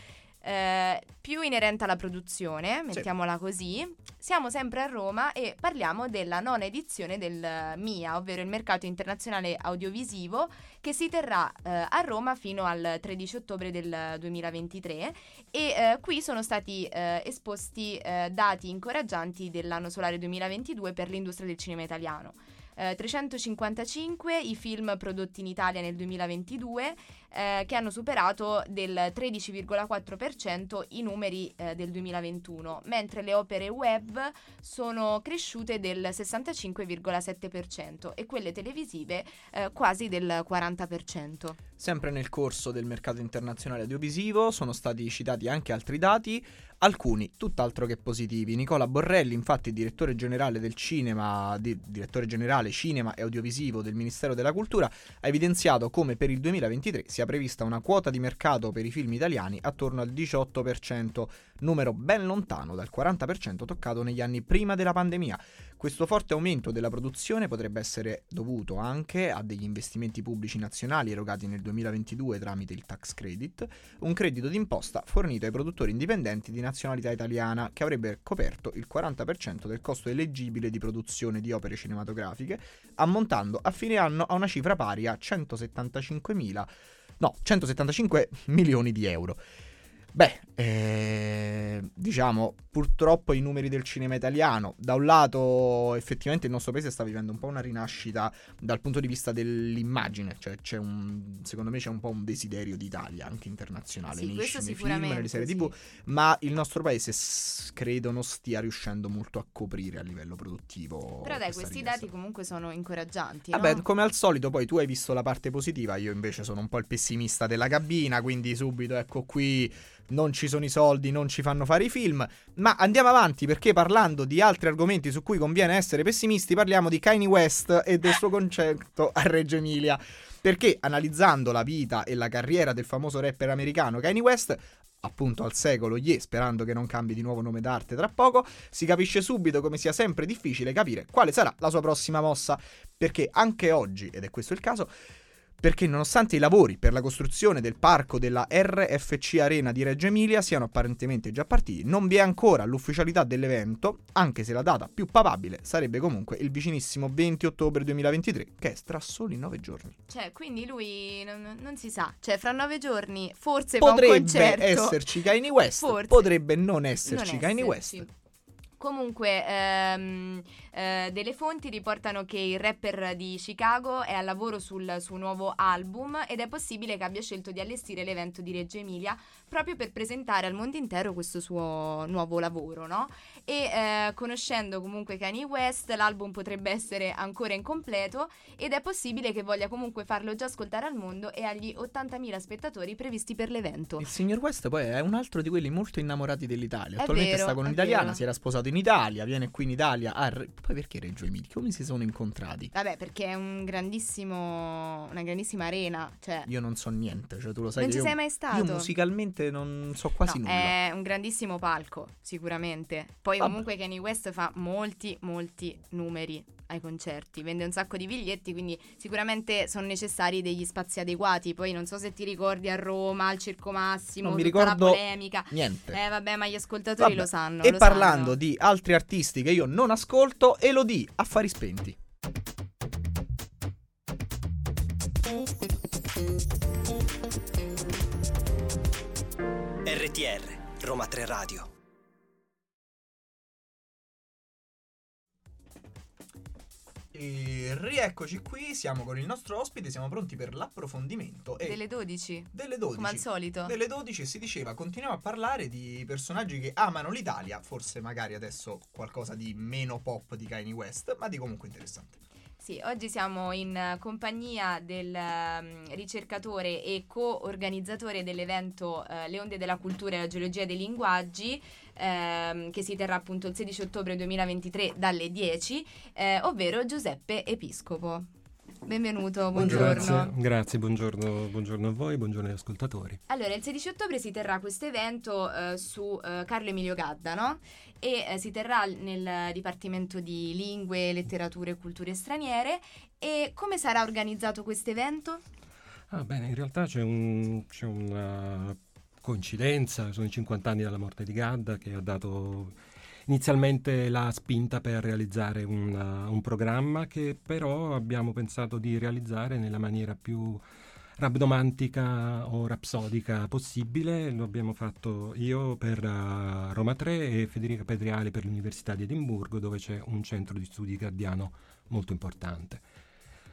eh, più inerente alla produzione, mettiamola così. Siamo sempre a Roma e parliamo della nona edizione del MIA, ovvero il Mercato Internazionale Audiovisivo, che si terrà eh, a Roma fino al 13 ottobre del 2023 e eh, qui sono stati eh, esposti eh, dati incoraggianti dell'anno solare 2022 per l'industria del cinema italiano. Eh, 355 i film prodotti in Italia nel 2022 eh, che hanno superato del 13,4% i numeri eh, del 2021, mentre le opere web sono cresciute del 65,7% e quelle televisive eh, quasi del 40%. Sempre nel corso del mercato internazionale audiovisivo sono stati citati anche altri dati, alcuni tutt'altro che positivi. Nicola Borrelli, infatti direttore generale del cinema, di- direttore generale cinema e audiovisivo del Ministero della Cultura, ha evidenziato come per il 2023 sia prevista una quota di mercato per i film italiani attorno al 18%, numero ben lontano dal 40% toccato negli anni prima della pandemia. Questo forte aumento della produzione potrebbe essere dovuto anche a degli investimenti pubblici nazionali erogati nel 2022 tramite il tax credit, un credito d'imposta fornito ai produttori indipendenti di nazionalità italiana che avrebbe coperto il 40% del costo eleggibile di produzione di opere cinematografiche, ammontando a fine anno a una cifra pari a 175.000 no, 175 milioni di euro. Beh, eh, diciamo, purtroppo i numeri del cinema italiano. Da un lato, effettivamente il nostro paese sta vivendo un po' una rinascita dal punto di vista dell'immagine, cioè c'è un, secondo me c'è un po' un desiderio d'Italia anche internazionale, Sì, nei, questo nei film, sicuramente, nelle serie sì. TV, ma il nostro paese s- credo non stia riuscendo molto a coprire a livello produttivo. Però dai, questi richiesta. dati comunque sono incoraggianti. Vabbè, no? come al solito, poi tu hai visto la parte positiva, io invece sono un po' il pessimista della cabina, quindi subito ecco qui non ci sono i soldi, non ci fanno fare i film, ma andiamo avanti perché parlando di altri argomenti su cui conviene essere pessimisti, parliamo di Kanye West e del suo concerto a Reggio Emilia, perché analizzando la vita e la carriera del famoso rapper americano Kanye West, appunto al secolo Ye, sperando che non cambi di nuovo nome d'arte tra poco, si capisce subito come sia sempre difficile capire quale sarà la sua prossima mossa, perché anche oggi, ed è questo il caso, perché nonostante i lavori per la costruzione del parco della RFC Arena di Reggio Emilia siano apparentemente già partiti, non vi è ancora l'ufficialità dell'evento, anche se la data più papabile sarebbe comunque il vicinissimo 20 ottobre 2023, che è tra soli 9 giorni. Cioè, quindi lui non, non si sa. Cioè, fra nove giorni forse Potrebbe esserci Kanye West, Forse. potrebbe non esserci Non Kanye esserci. West. Comunque, ehm, eh, delle fonti riportano che il rapper di Chicago è al lavoro sul suo nuovo album ed è possibile che abbia scelto di allestire l'evento di Reggio Emilia proprio per presentare al mondo intero questo suo nuovo lavoro, no? E eh, conoscendo comunque Kanye West, l'album potrebbe essere ancora incompleto ed è possibile che voglia comunque farlo già ascoltare al mondo e agli 80.000 spettatori previsti per l'evento. Il signor West poi è un altro di quelli molto innamorati dell'Italia. Attualmente vero, sta con un'italiana, vero. si era sposato in Italia, viene qui in Italia. a Poi perché Reggio Emilia? Come si sono incontrati? Vabbè, perché è un grandissimo, una grandissima arena, cioè... Io non so niente, cioè tu lo sai non ci io, sei mai stato? io musicalmente non so quasi No, nulla. È un grandissimo palco, sicuramente. Poi Vabbè. comunque Kanye West fa molti, molti numeri ai concerti, vende un sacco di biglietti, quindi sicuramente sono necessari degli spazi adeguati. Poi non so se ti ricordi a Roma, al Circo Massimo, Non mi ricordo la polemica. Niente. Eh vabbè, ma gli ascoltatori Vabbè. lo sanno. e lo parlando sanno. di altri artisti che io non ascolto, Elodie, Affari Spenti. RTR, Roma 3 Radio. E rieccoci qui, siamo con il nostro ospite, siamo pronti per l'approfondimento. E Delle 12, delle 12. come al solito. Delle 12 si diceva, continuiamo a parlare di personaggi che amano l'Italia, forse magari adesso qualcosa di meno pop di Kanye West, ma di comunque interessante. Sì, oggi siamo in eh, compagnia del ehm, ricercatore e co-organizzatore dell'evento eh, Le onde della cultura e la geologia dei linguaggi, ehm, che si terrà appunto il 16 ottobre 2023 dalle 10, eh, ovvero Giuseppe Episcopo. Benvenuto, buongiorno. Grazie, grazie, buongiorno, buongiorno a voi, buongiorno agli ascoltatori. Allora, il 16 ottobre si terrà questo evento eh, su eh, Carlo Emilio Gadda, no? E eh, si terrà nel Dipartimento di Lingue, Letterature e Culture Straniere. E come sarà organizzato questo evento? Ah, bene, in realtà c'è, un- c'è una coincidenza, sono i 50 anni dalla morte di Gadda che ha dato inizialmente la spinta per realizzare un, uh, un programma che però abbiamo pensato di realizzare nella maniera più rabdomantica o rapsodica possibile. Lo abbiamo fatto io per uh, Roma 3 e Federica Pedriali per l'Università di Edimburgo dove c'è un centro di studi gaddiano molto importante.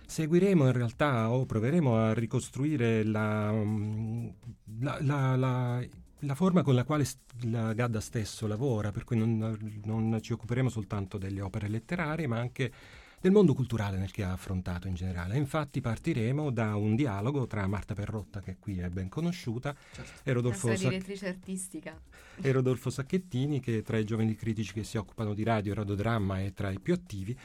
Seguiremo in realtà o proveremo a ricostruire la, mm, la- la- la- la forma con la quale la Gadda stesso lavora, per cui non, non ci occuperemo soltanto delle opere letterarie, ma anche del mondo culturale nel che ha affrontato in generale. Infatti partiremo da un dialogo tra Marta Perrotta, che qui è ben conosciuta, e Rodolfo, Sac- e Rodolfo Sacchettini, che tra i giovani critici che si occupano di radio e radiodramma è tra i più attivi,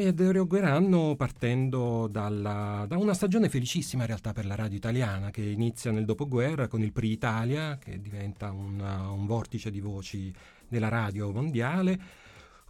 ed erogueranno partendo dalla- da una stagione felicissima in realtà per la radio italiana, che inizia nel dopoguerra con il Pri Italia, che diventa un, un vortice di voci della radio mondiale.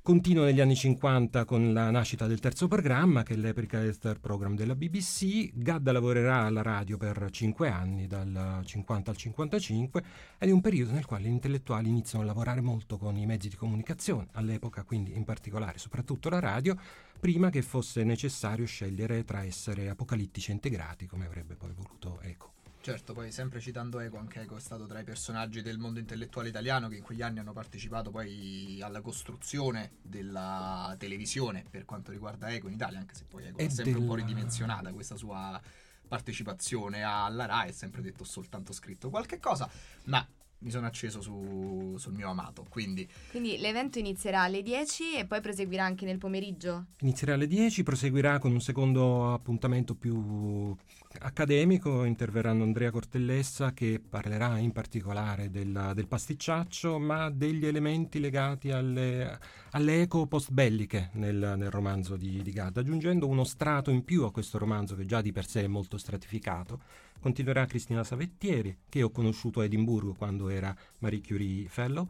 Continua negli anni 50 con la nascita del terzo programma, che è l'Epica Star Program della BBC. Gadda lavorerà alla radio per cinque anni, dal 50 al 55, ed è un periodo nel quale gli intellettuali iniziano a lavorare molto con i mezzi di comunicazione, all'epoca quindi in particolare soprattutto la radio, prima che fosse necessario scegliere tra essere apocalittici e integrati, come avrebbe poi voluto Eco. Certo, poi sempre citando Eco, anche Eco è stato tra i personaggi del mondo intellettuale italiano che in quegli anni hanno partecipato poi alla costruzione della televisione per quanto riguarda Eco in Italia, anche se poi Eco è sempre un po' della- ridimensionata questa sua partecipazione alla RAI, è sempre detto soltanto scritto qualche cosa, ma mi sono acceso su- sul mio amato, quindi Quindi l'evento inizierà alle 10 e poi proseguirà anche nel pomeriggio? Inizierà alle 10, proseguirà con un secondo appuntamento più accademico, interverranno Andrea Cortellessa che parlerà in particolare del, del pasticciaccio, ma degli elementi legati alle, alle eco post-belliche nel, nel romanzo di, di Gadda, aggiungendo uno strato in più a questo romanzo che già di per sé è molto stratificato. Continuerà Cristina Savettieri, che ho conosciuto a Edimburgo quando era Marie Curie Fellow,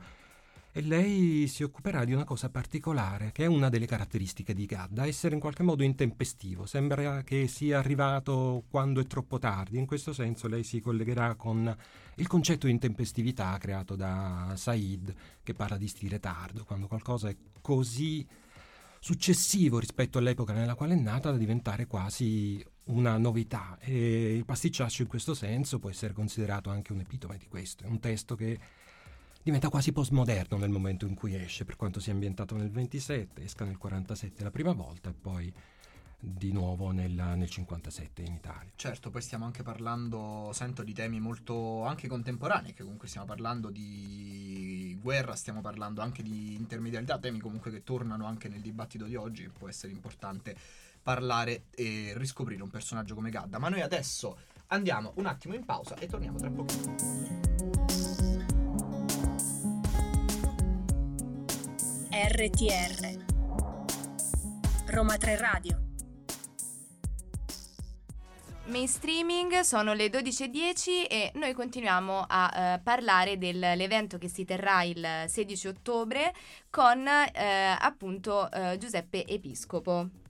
e lei si occuperà di una cosa particolare, che è una delle caratteristiche di Gadda, essere in qualche modo intempestivo. Sembra che sia arrivato quando è troppo tardi. In questo senso lei si collegherà con il concetto di intempestività creato da Said, che parla di stile tardo, quando qualcosa è così successivo rispetto all'epoca nella quale è nata da diventare quasi una novità e il pasticciaccio in questo senso può essere considerato anche un epitome di questo, è un testo che diventa quasi postmoderno nel momento in cui esce, per quanto sia ambientato nel 27, esca nel 47 la prima volta e poi di nuovo nel, nel 57 in Italia. Certo, poi stiamo anche parlando, sento, di temi molto anche contemporanei, che comunque stiamo parlando di guerra, stiamo parlando anche di intermediarietà, temi comunque che tornano anche nel dibattito di oggi, può essere importante parlare e riscoprire un personaggio come Gadda. Ma noi adesso andiamo un attimo in pausa e torniamo tra poco. RTR Roma 3 Radio Mainstreaming sono le 12.10 e noi continuiamo a eh, parlare dell'evento che si terrà il 16 ottobre con eh, appunto eh, Giuseppe Episcopo.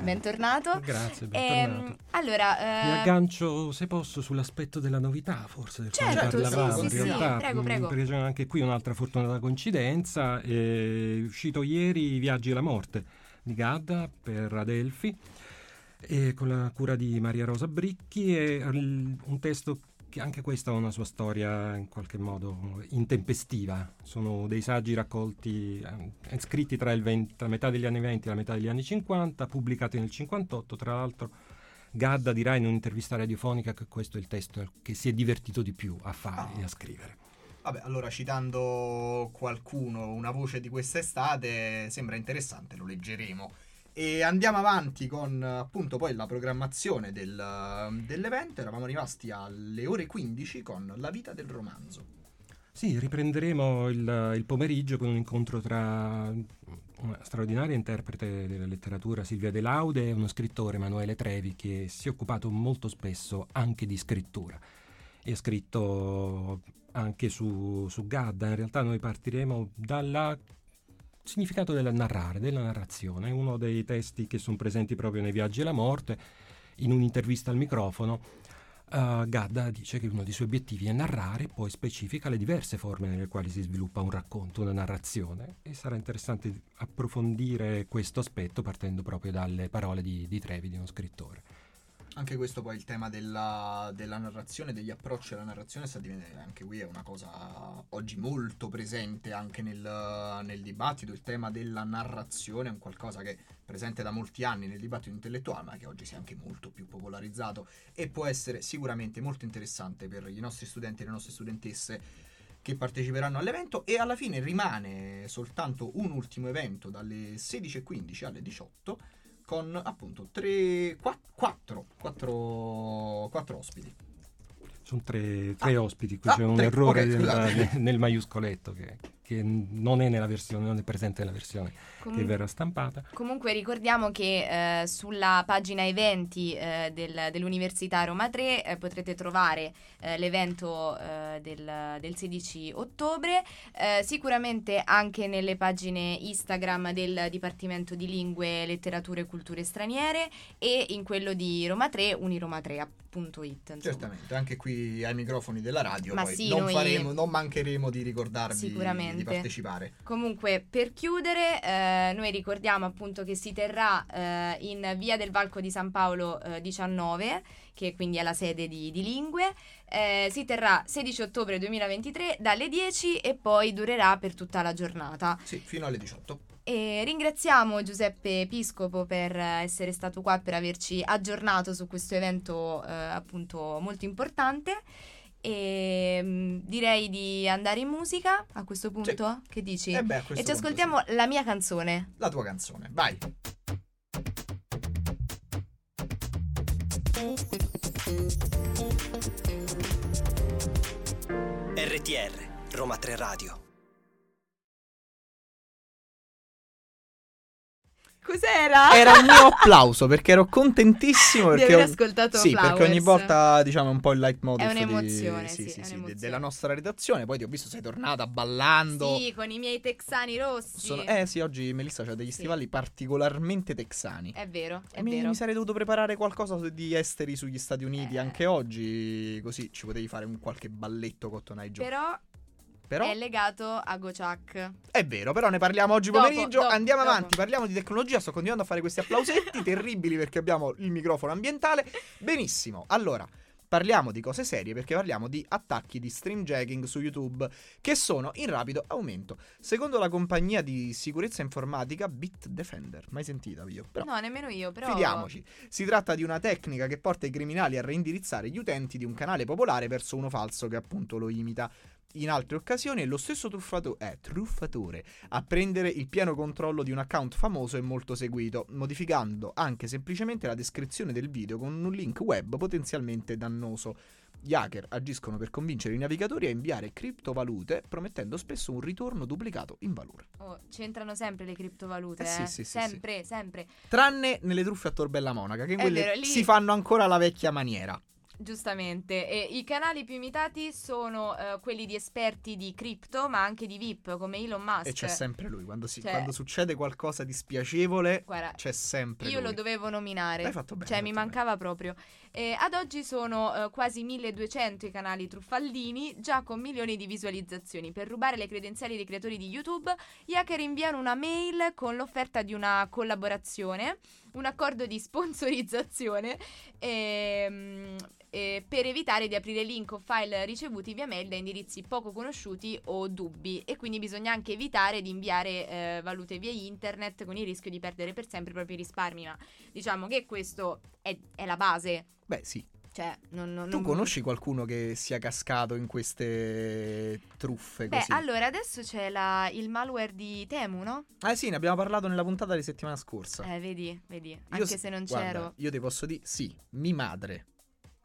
Bentornato. Grazie, Ehm, bentornato. allora, Mi eh, aggancio, se posso, sull'aspetto della novità, forse del quale Certo, sì, parlavamo. sì, in sì, realtà, prego, mh, prego. perché c'è anche qui un'altra fortunata coincidenza. È uscito ieri I Viaggi alla morte di Gadda per Adelphi, e con la cura di Maria Rosa Bricchi. È l- un testo che anche questa ha una sua storia in qualche modo intempestiva. Sono dei saggi raccolti, eh, scritti tra, il 20 tra metà degli anni 20 e la metà degli anni 50, pubblicati nel 58, tra l'altro. Gadda dirà in un'intervista radiofonica che questo è il testo che si è divertito di più a fare Ah. e a scrivere. Vabbè, allora citando qualcuno, una voce di quest'estate, sembra interessante, lo leggeremo. E andiamo avanti con appunto poi la programmazione del- dell'evento. Eravamo rimasti alle ore 15 con la vita del romanzo. Sì, riprenderemo il, il pomeriggio con un incontro tra una straordinaria interprete della letteratura Silvia De Laude e uno scrittore Emanuele Trevi che si è occupato molto spesso anche di scrittura e ha scritto anche su, su Gadda. In realtà noi partiremo dal significato del narrare, della narrazione, uno dei testi che sono presenti proprio nei Viaggi alla morte, in un'intervista al microfono. Uh, Gadda dice che uno dei suoi obiettivi è narrare, poi specifica le diverse forme nelle quali si sviluppa un racconto, una narrazione e sarà interessante approfondire questo aspetto partendo proprio dalle parole di, di Trevi, di uno scrittore. Anche questo poi il tema della, della narrazione, degli approcci alla narrazione, sta diventando, anche qui è una cosa oggi molto presente anche nel, nel dibattito. Il tema della narrazione è un qualcosa che è presente da molti anni nel dibattito intellettuale, ma che oggi si è anche molto più popolarizzato e può essere sicuramente molto interessante per i nostri studenti e le nostre studentesse che parteciperanno all'evento e alla fine rimane soltanto un ultimo evento dalle 16.15 alle 18 con appunto 3 4 4 4 ospiti. Sono tre, tre Ah. ospiti, qui Ah, c'è un tre, errore ok, nel, nel maiuscoletto che, che non è nella versione, non è presente nella versione che comun- verrà stampata. Comunque ricordiamo che eh, sulla pagina eventi eh, del- dell'Università Roma 3 eh, potrete trovare eh, l'evento eh, del, del 16 ottobre, eh, sicuramente anche nelle pagine Instagram del Dipartimento di Lingue, Letterature e Culture Straniere e in quello di Roma 3, uniroma3.it. insomma. Certamente, anche qui ai microfoni della radio Ma poi sì, non, noi- faremo, non mancheremo di ricordarvi Sicuramente. Di partecipare. Comunque, per chiudere, eh, noi ricordiamo appunto che si terrà eh, in via del Valco di San Paolo eh, 19, che quindi è la sede di, di Lingue. Eh, si terrà 16 ottobre 2023 dalle 10 e poi durerà per tutta la giornata. Sì, fino alle 18. E ringraziamo Giuseppe Piscopo per essere stato qua, per averci aggiornato su questo evento eh, appunto molto importante. E mm, direi di andare in musica a questo punto. Che dici? Eh beh, e ci punto ascoltiamo la mia canzone. La tua canzone, vai. RTR, Roma 3 Radio. Cos'era? Era un mio applauso perché ero contentissimo Di perché aver ho- ascoltato Sì, perché ogni Flowers. volta diciamo è un po' il leitmotiv È di- un'emozione, sì, sì, sì, sì, un'emozione. della nostra redazione. Poi ti ho visto sei tornata ballando. Sì, con i miei texani rossi. Sono- Eh sì, oggi Melissa ha degli stivali particolarmente texani. È vero, è mi, vero. mi sarei dovuto preparare qualcosa di esteri sugli Stati Uniti Eh. anche oggi, così ci potevi fare un qualche balletto Cotton Eye Joe. Però, Però è legato a Gociak. è vero, però ne parliamo oggi Dopo, pomeriggio. dopo, Andiamo dopo. avanti, parliamo di tecnologia. Sto continuando a fare questi applausetti terribili perché abbiamo il microfono ambientale. Benissimo. Allora, parliamo di cose serie perché parliamo di attacchi di stream jacking su YouTube che sono in rapido aumento. Secondo la compagnia di sicurezza informatica Bitdefender, mai sentita io, però No, nemmeno io, però... Fidiamoci. Si tratta di una tecnica che porta i criminali a reindirizzare gli utenti di un canale popolare verso uno falso che appunto lo imita. In altre occasioni è lo stesso truffato- eh, truffatore a prendere il pieno controllo di un account famoso e molto seguito, modificando anche semplicemente la descrizione del video con un link web potenzialmente dannoso. Gli hacker agiscono per convincere i navigatori a inviare criptovalute, promettendo spesso un ritorno duplicato in valore. Oh, c'entrano sempre le criptovalute, Eh eh? sì, sì, sì, sempre, sempre. Tranne nelle truffe a Torbella Monaca, che È quelle vero, lì- si fanno ancora alla vecchia maniera. Giustamente, e i canali più imitati sono eh, quelli di esperti di cripto, ma anche di VIP, come Elon Musk. E c'è sempre lui. Quando, si- Cioè- quando succede qualcosa di spiacevole, Guarda, c'è sempre io lui. lo dovevo nominare. Hai fatto bene, Cioè, mi mancava proprio. Eh, ad oggi sono eh, quasi 1200 i canali truffaldini, già con milioni di visualizzazioni. Per rubare le credenziali dei creatori di YouTube, gli hacker inviano una mail con l'offerta di una collaborazione, un accordo di sponsorizzazione ehm, eh, per evitare di aprire link o file ricevuti via mail da indirizzi poco conosciuti o dubbi. E quindi bisogna anche evitare di inviare eh, valute via internet con il rischio di perdere per sempre i propri risparmi. Ma diciamo che questo è, è la base. Beh, sì. Cioè, non, non- Tu non- conosci qualcuno che sia cascato in queste truffe Beh, così? allora adesso c'è la- il malware di Temu, no? Eh sì, ne abbiamo parlato nella puntata di settimana scorsa. Eh, vedi, vedi. Io Anche s- se non guarda, c'ero. Io ti posso dire, sì, mi madre.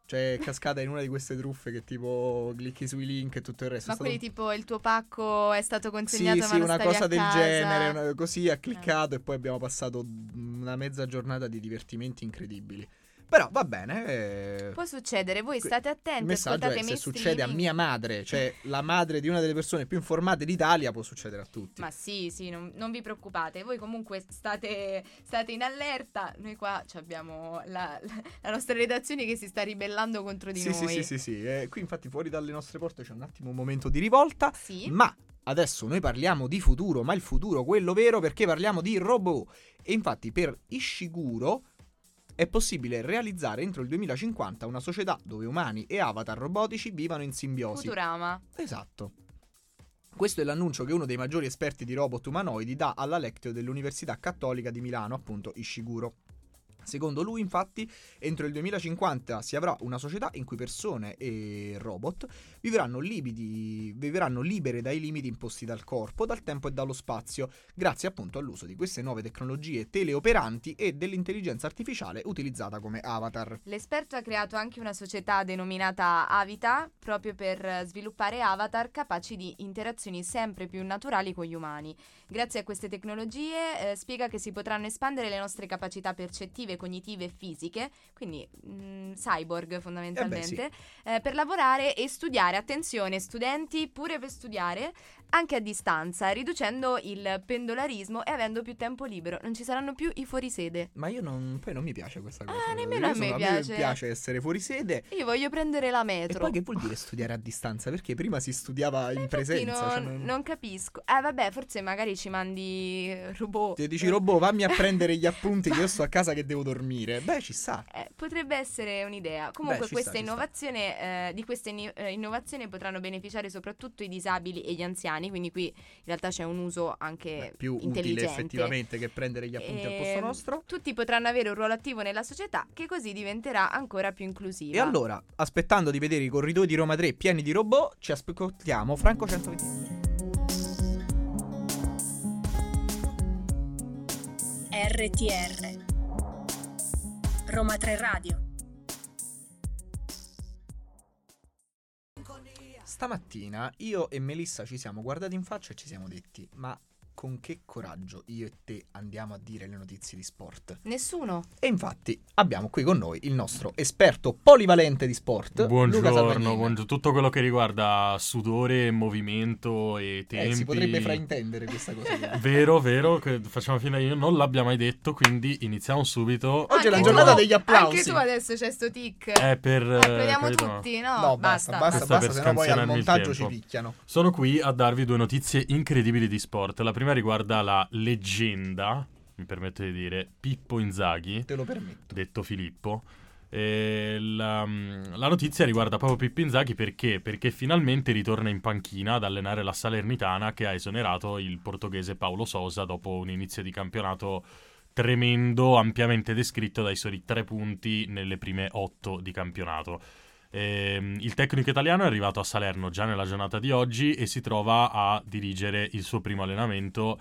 Cioè, è cascata in una di queste truffe che tipo clicchi sui link e tutto il resto. Ma stato quelli tipo il tuo pacco è stato Sì, consegnato sì, non una cosa del casa. Eh. genere, una- così ha cliccato e poi abbiamo passato una mezza giornata di divertimenti incredibili. Però va bene. eh, Può succedere, voi state attenti, Il messaggio è se succede a mia madre, cioè la madre di una delle persone più informate d'Italia, può succedere a tutti. Ma sì, sì, non, non vi preoccupate, voi comunque state, state in allerta, noi qua abbiamo la, la- la nostra redazione che si sta ribellando contro di sì, noi. sì, sì, sì, sì. eh, qui infatti fuori dalle nostre porte c'è un attimo un momento di rivolta, Sì? ma adesso noi parliamo di futuro, ma il futuro quello vero perché parliamo di robot. E infatti per Ishiguro è possibile realizzare entro il 2050 una società dove umani e avatar robotici vivano in simbiosi. Futurama. Esatto. Questo è l'annuncio che uno dei maggiori esperti di robot umanoidi dà alla Lectio dell'Università Cattolica di Milano, appunto Ishiguro. Secondo lui, infatti, entro il 2050 si avrà una società in cui persone e robot vivranno, libidi- vivranno libere dai limiti imposti dal corpo, dal tempo e dallo spazio, grazie appunto all'uso di queste nuove tecnologie teleoperanti e dell'intelligenza artificiale utilizzata come avatar. L'esperto ha creato anche una società denominata Avita proprio per sviluppare avatar capaci di interazioni sempre più naturali con gli umani. Grazie a queste tecnologie eh, spiega che si potranno espandere le nostre capacità percettive cognitive e fisiche, quindi mh, cyborg fondamentalmente, Eh eh, per lavorare e studiare, attenzione studenti, pure per studiare, anche a distanza, riducendo il pendolarismo e avendo più tempo libero. Non ci saranno più i fuorisede. Ma io non, poi non mi piace questa cosa. Ah, nemmeno Io a me sono- piace. mi piace essere fuori sede. Io voglio prendere la E metro. poi che vuol dire studiare a distanza? Perché prima si studiava in Infatti presenza. non, cioè non- non capisco. Eh vabbè, forse magari ci mandi eh, robot. Ti dici robot, fammi a prendere gli appunti che io sto a casa che devo dormire. Beh, ci sta. Eh, potrebbe essere un'idea. Comunque, ci questa sta, innovazione, eh, di questa eh, innovazione potranno beneficiare soprattutto i disabili e gli anziani. Quindi, qui in realtà c'è un uso anche Più utile intelligente. effettivamente che prendere gli appunti al posto Ehm, nostro. Tutti potranno avere un ruolo attivo nella società, che così diventerà ancora più inclusiva. E allora, aspettando di vedere i corridoi di Roma 3 pieni di robot, ci ascoltiamo Franco 120. RTR Roma 3 Radio Stamattina io e Melissa ci siamo guardati in faccia e ci siamo detti: Ma con che coraggio io e te andiamo a dire le notizie di sport? Nessuno. E infatti abbiamo qui con noi il nostro esperto polivalente di sport, Buongiorno, buongiorno. tutto quello che riguarda sudore, movimento e tempi. Eh, si potrebbe fraintendere questa cosa. Vero, vero, che facciamo finta io non l'abbia mai detto, quindi iniziamo subito. Oggi è la giornata tu- degli applausi. Anche tu adesso c'è sto tic. È per... eh, Applaudiamo tutti, no? No, basta, basta, basta, per sennò poi al montaggio ci picchiano. Sono qui a darvi due notizie incredibili di sport. La prima riguarda la leggenda, mi permetto di dire, Pippo Inzaghi, Te lo permetto. detto Filippo. La, la notizia riguarda proprio Pippo Inzaghi perché? Perché finalmente ritorna in panchina ad allenare la Salernitana che ha esonerato il portoghese Paolo Sosa dopo un inizio di campionato tremendo, ampiamente descritto dai soli tre punti nelle prime otto di campionato. Ehm, il tecnico italiano è arrivato a Salerno già nella giornata di oggi e si trova a dirigere il suo primo allenamento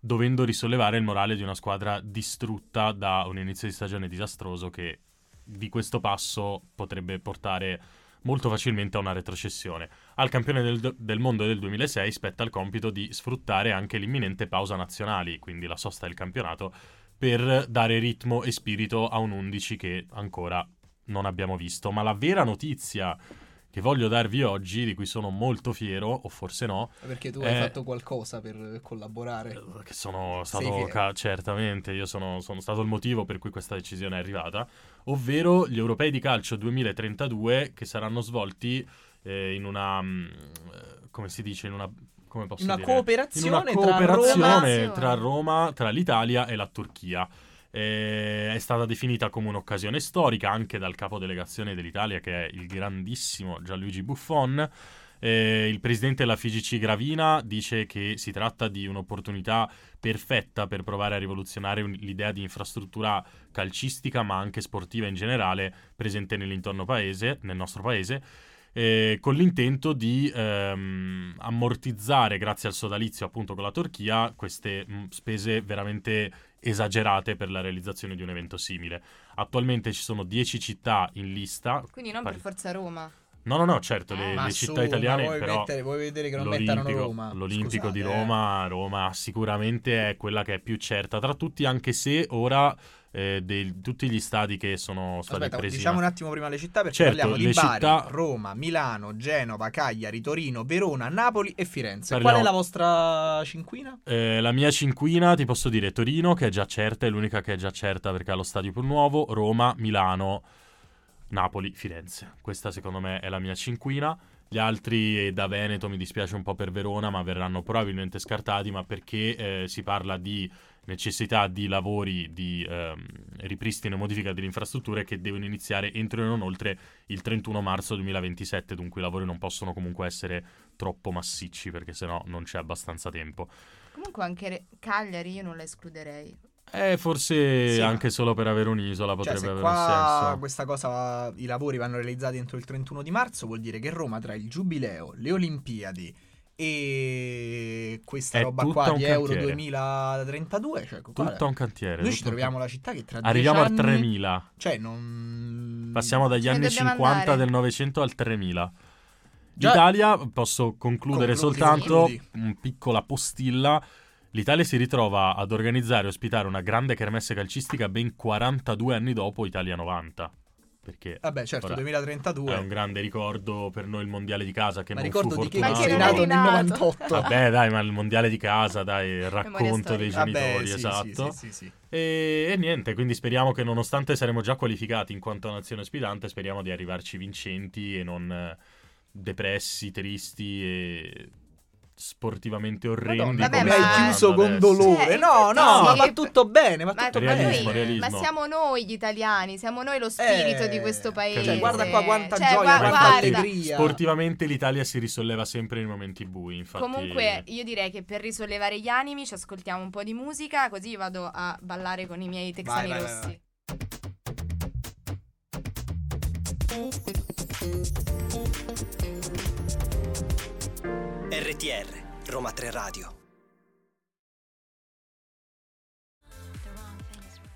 dovendo risollevare il morale di una squadra distrutta da un inizio di stagione disastroso che di questo passo potrebbe portare molto facilmente a una retrocessione. Al campione del, del mondo del 2006 spetta il compito di sfruttare anche l'imminente pausa nazionali, quindi la sosta del campionato, per dare ritmo e spirito a un 11 che ancora non abbiamo visto. Ma la vera notizia che voglio darvi oggi, di cui sono molto fiero, o forse no, Perché tu Eh, hai fatto qualcosa per collaborare. eh, che sono stato ca- certamente, io sono, sono stato il motivo per cui questa decisione è arrivata, ovvero gli europei di calcio 2032 che saranno svolti eh, in una mm, eh, come si dice in una come posso Una dire? cooperazione in una tra cooperazione Roma- tra Roma, tra l'Italia e la Turchia. Eh, è stata definita come un'occasione storica anche dal capo delegazione dell'Italia che è il grandissimo Gianluigi Buffon. Eh, il presidente della FIGC Gravina dice che si tratta di un'opportunità perfetta per provare a rivoluzionare un- l'idea di infrastruttura calcistica ma anche sportiva in generale presente nell'intorno paese, nel nostro paese eh, con l'intento di ehm, ammortizzare, grazie al sodalizio appunto con la Turchia, queste mh, spese veramente esagerate per la realizzazione di un evento simile. Attualmente ci sono 10 città in lista. Quindi non Pari- per forza Roma. No, no, no, certo, le, Ma le su, città italiane vuoi, però... mettere- vuoi vedere che non mettano Roma? l'Olimpico di Scusate, eh. Roma, Roma sicuramente è quella che è più certa tra tutti, anche se ora eh, dei- tutti gli stadi che sono stati Aspetta, presi... diciamo in- un attimo prima le città perché Certo, parliamo di Bari, città- Roma, Milano, Genova, Cagliari, Torino, Verona, Napoli e Firenze. Parliamo- Qual è la vostra cinquina? Eh, la mia cinquina ti posso dire Torino che è già certa, è l'unica che è già certa perché ha lo stadio più nuovo, Roma, Milano, Napoli, Firenze. Questa secondo me è la mia cinquina. Gli altri eh, da Veneto mi dispiace un po' per Verona, ma verranno probabilmente scartati, ma perché eh, si parla di necessità di lavori di ehm, ripristino e modifica delle infrastrutture che devono iniziare entro e non oltre il 31 marzo 2027, dunque i lavori non possono comunque essere troppo massicci perché sennò non c'è abbastanza tempo. Comunque anche Re- Cagliari io non la escluderei. Eh, forse Sì, ma- anche solo per avere un'isola Cioè, potrebbe se avere qua un senso. questa cosa, i lavori vanno realizzati entro il 31 di marzo, vuol dire che Roma tra il Giubileo, le Olimpiadi e questa È roba qua un di Euro cantiere. 2032, cioè, guarda, Tutto un cantiere. noi ci un troviamo la città che tra Arriviamo a anni- 3000. Cioè, non... Passiamo dagli ne anni dobbiamo 50 andare. del Novecento al 3000. Già- L'Italia, posso concludere Concludi, soltanto concludi. una piccola postilla. l'Italia si ritrova ad organizzare e ospitare una grande kermesse calcistica ben 42 anni dopo Italia 90. Perché Vabbè, certo, ora, 2032. è un grande ricordo per noi il mondiale di casa che Ma non ricordo fu di fortunato. Che nato nel nato. 98. Vabbè, dai, ma il mondiale di casa, dai, il racconto dei storica. Vabbè, genitori, sì, esatto. Sì, sì, sì, sì. E, e niente, quindi speriamo che nonostante saremo già qualificati in quanto nazione ospitante, speriamo di arrivarci vincenti e non eh, depressi, tristi e sportivamente orrendi. Madonna, Vabbè, come come ma- hai chiuso con adesso. dolore. Cioè, no, no, sì. ma va tutto bene, va Ma, tutto ma bene. Realismo, noi- realismo. ma siamo noi gli italiani, siamo noi lo spirito Eh, di questo paese. cioè, guarda qua quanta Cioè, gioia, gua- quanta guarda. allegria. Sportivamente l'Italia si risolleva sempre nei momenti bui, infatti. Comunque, io direi che per risollevare gli animi ci ascoltiamo un po' di musica, così vado a ballare con i miei texani vai, vai, rossi. RTR, Roma 3 Radio.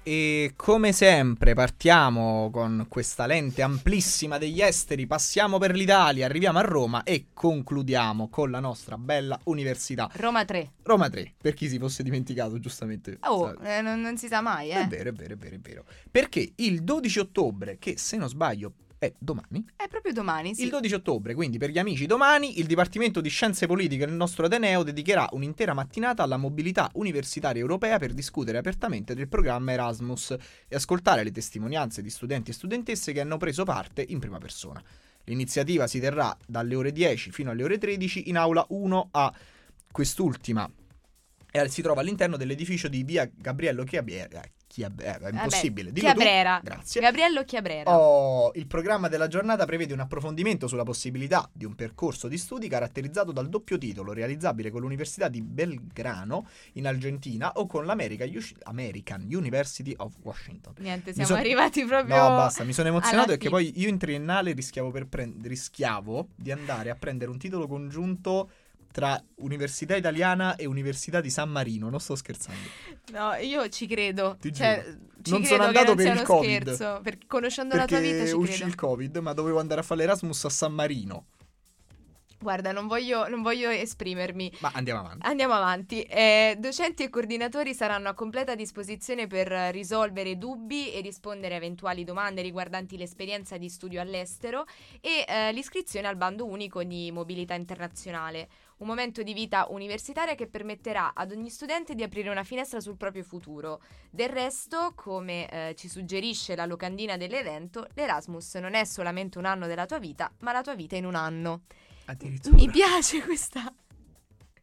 E come sempre partiamo con questa lente amplissima degli esteri, passiamo per l'Italia, arriviamo a Roma e concludiamo con la nostra bella università. Roma 3. Roma 3, per chi si fosse dimenticato giustamente. Oh, eh, non, non si sa mai, È eh. vero, è vero, è vero, è vero. Perché il 12 ottobre, che se non sbaglio è domani, È proprio domani, sì. il 12 ottobre, quindi per gli amici domani, il Dipartimento di Scienze Politiche del nostro Ateneo dedicherà un'intera mattinata alla mobilità universitaria europea per discutere apertamente del programma Erasmus e ascoltare le testimonianze di studenti e studentesse che hanno preso parte in prima persona. L'iniziativa si terrà dalle ore 10 fino alle ore 13 in aula 1A. Quest'ultima eh, si trova all'interno dell'edificio di via Gabriello Chiabiera. Chiab- eh, è impossibile. Dillo tu. Chiabrera. Grazie. Gabriello Chiabrera. Oh, il programma della giornata prevede un approfondimento sulla possibilità di un percorso di studi caratterizzato dal doppio titolo realizzabile con l'Università di Belgrano in Argentina o con l'American American University of Washington. Niente, siamo son- arrivati proprio... No, basta, mi sono emozionato perché poi io in triennale rischiavo, per prend- rischiavo di andare a prendere un titolo congiunto tra Università Italiana e Università di San Marino, non sto scherzando. No, io ci credo. Ti cioè, giuro. ci Non credo sono andato non per il Covid. scherzo. Perché conoscendo la tua vita Perché ci uscì credo. il Covid, ma dovevo andare a fare l'Erasmus a San Marino. Guarda, non voglio, non voglio esprimermi. Ma andiamo avanti. Andiamo avanti. Eh, docenti e coordinatori saranno a completa disposizione per risolvere dubbi e rispondere a eventuali domande riguardanti l'esperienza di studio all'estero e eh, l'iscrizione al bando unico di mobilità internazionale. Un momento di vita universitaria che permetterà ad ogni studente di aprire una finestra sul proprio futuro. Del resto, come eh, ci suggerisce la locandina dell'evento, l'Erasmus non è solamente un anno della tua vita, ma la tua vita in un anno. Addirittura. Mi piace questa.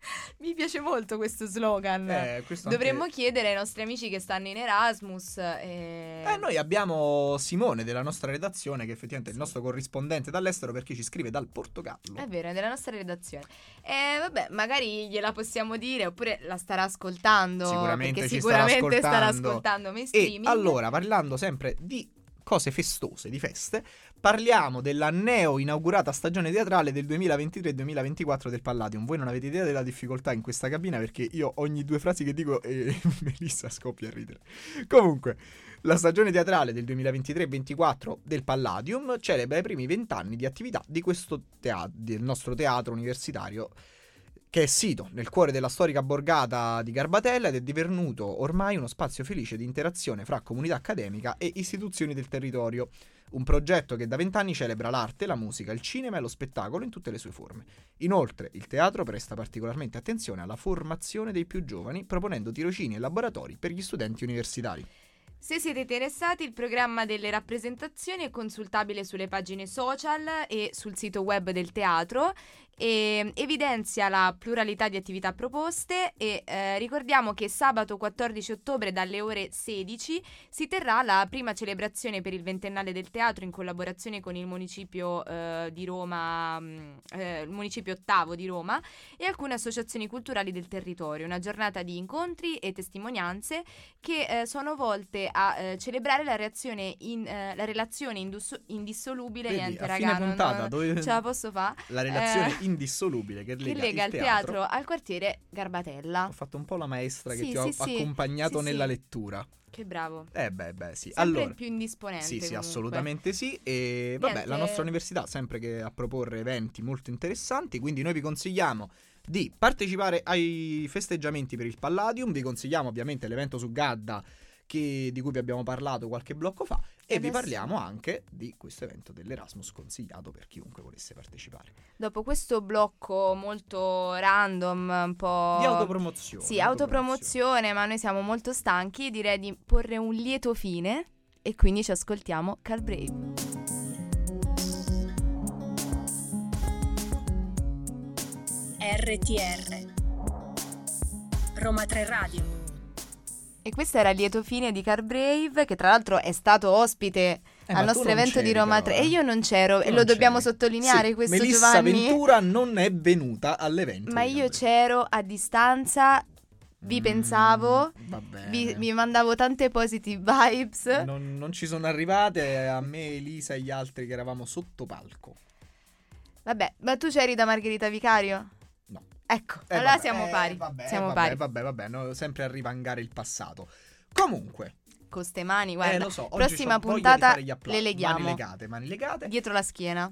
Mi piace molto questo slogan. Eh, questo Dovremmo anche- chiedere ai nostri amici che stanno in Erasmus. eh, Eh, noi abbiamo Simone della nostra redazione, che effettivamente è il nostro corrispondente dall'estero perché ci scrive dal Portogallo. È vero, è della nostra redazione. E vabbè, magari gliela possiamo dire oppure la starà ascoltando. Sicuramente ci starà sicuramente starà ascoltando. ascoltando E allora, parlando sempre di cose festose, di feste, parliamo della neo inaugurata stagione teatrale del 2023-2024 del Palladium. Voi non avete idea della difficoltà in questa cabina perché io ogni due frasi che dico eh, Melissa scoppia a ridere. Comunque, la stagione teatrale del 2023-24 del Palladium celebra i primi vent'anni di attività di questo teatro, del nostro teatro universitario che è sito nel cuore della storica borgata di Garbatella ed è divenuto ormai uno spazio felice di interazione fra comunità accademica e istituzioni del territorio. Un progetto che da vent'anni celebra l'arte, la musica, il cinema e lo spettacolo in tutte le sue forme. Inoltre, il teatro presta particolarmente attenzione alla formazione dei più giovani, proponendo tirocini e laboratori per gli studenti universitari. Se siete interessati, il programma delle rappresentazioni è consultabile sulle pagine social e sul sito web del teatro e evidenzia la pluralità di attività proposte e eh, ricordiamo che sabato 14 ottobre dalle ore 16 si terrà la prima celebrazione per il ventennale del teatro in collaborazione con il municipio eh, di Roma, mh, eh, il municipio ottavo di Roma e alcune associazioni culturali del territorio. Una giornata di incontri e testimonianze che eh, sono volte a eh, celebrare la, reazione in, eh, la relazione indus- indissolubile. Vedi, Niente, a raga, fine non- puntata non ce la posso fare. La relazione Eh, indissolubile che Che lega, lega il il teatro al quartiere Garbatella. Ho fatto un po' la maestra che Sì, ti ho sì, accompagnato nella lettura. Che bravo. Eh beh, beh, sì. Sempre allora, il più indisponente. Sì, sì, comunque. assolutamente sì. E vabbè, Niente. la nostra università sempre che a proporre eventi molto interessanti, quindi noi vi consigliamo di partecipare ai festeggiamenti per il Palladium. Vi consigliamo ovviamente l'evento su Gadda che- di cui vi abbiamo parlato qualche blocco fa e vi Adesso- parliamo anche di questo evento dell'Erasmus consigliato per chiunque volesse partecipare. Dopo questo blocco molto random, un po'... Di autopromozione. Sì, autopromozione, ma noi siamo molto stanchi, direi di porre un lieto fine e quindi ci ascoltiamo Cal Brave. RTR Roma 3 Radio E questo era il lieto fine di Car Brave, che tra l'altro è stato ospite Eh, al nostro evento di Roma però, 3 eh. e io non c'ero Tu e non lo dobbiamo c'eri. sottolineare Sì, questo Melissa Giovanni. Ventura non è venuta all'evento. Ma io c'ero a distanza, vi Mm, pensavo, vi, vi mandavo tante positive vibes. Non, non ci sono arrivate a me, Elisa e gli altri che eravamo sotto palco. Vabbè, ma tu c'eri da Margherita Vicario? Ecco, Eh, allora vabbè, siamo eh, pari. Vabbè, siamo vabbè, pari. Vabbè, vabbè, no, sempre a rivangare il passato. Comunque, Con ste mani, guarda. eh, lo so, prossima puntata le leghiamo. Mani legate, mani legate. Dietro la schiena.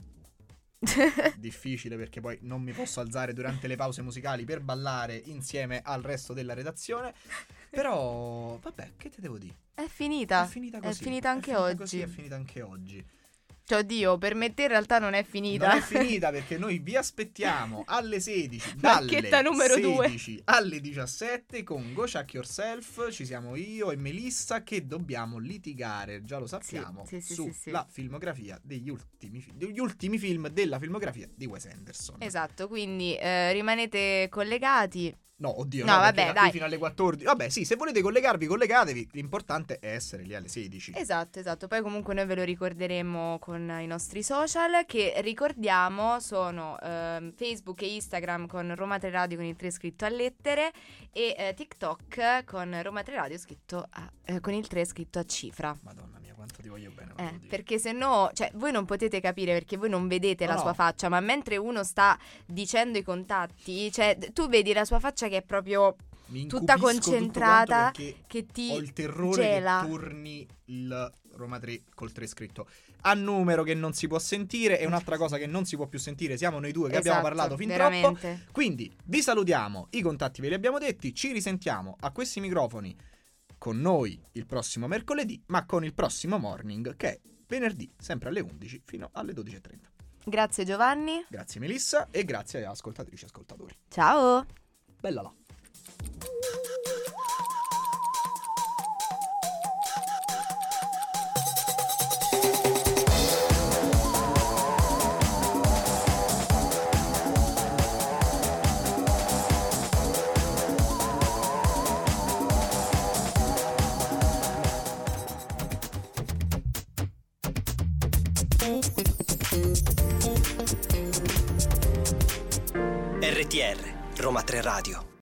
Difficile perché poi non mi posso alzare durante le pause musicali per ballare insieme al resto della redazione. Però, vabbè, che te devo dire? È finita. È finita così. finita anche finita oggi. Così, è finita anche oggi. Cioè, oddio, per me te in realtà non è finita. Non è finita perché noi vi aspettiamo alle 16 Marchetta dalle numero due. 16 alle 17 con Go Check Yourself ci siamo io e Melissa che dobbiamo litigare, già lo sappiamo, sì, sì, sulla sì, filmografia degli ultimi, degli ultimi film della filmografia di Wes Anderson. Esatto, quindi eh, rimanete collegati. No, oddio, No, no, vabbè, dai. fino alle 14. Vabbè, sì, se volete collegarvi, collegatevi. L'importante è essere lì alle 16. Esatto, esatto. Poi comunque noi ve lo ricorderemo con i nostri social che ricordiamo sono ehm, Facebook e Instagram con Roma 3 Radio con il 3 scritto a lettere e eh, TikTok con Roma 3 Radio scritto a- eh, con il 3 scritto a cifra. Madonna mia, quanto ti voglio bene. Eh, perché se no, cioè, voi non potete capire perché voi non vedete No, la no. sua faccia, ma mentre uno sta dicendo i contatti, cioè, tu vedi la sua faccia che è proprio tutta concentrata, che ti Ho il terrore gela. che turni il Roma 3 col 3 scritto a numero che non si può sentire e un'altra cosa che non si può più sentire siamo noi due che abbiamo Esatto, parlato fin troppo. veramente. Quindi vi salutiamo, i contatti ve li abbiamo detti, ci risentiamo a questi microfoni con noi il prossimo mercoledì, ma con il prossimo morning che è venerdì, sempre alle 11 fino alle 12.30. Grazie Giovanni. Grazie Melissa e grazie ascoltatrici e ascoltatori. Ciao. Bella là. RTR Roma 3 Radio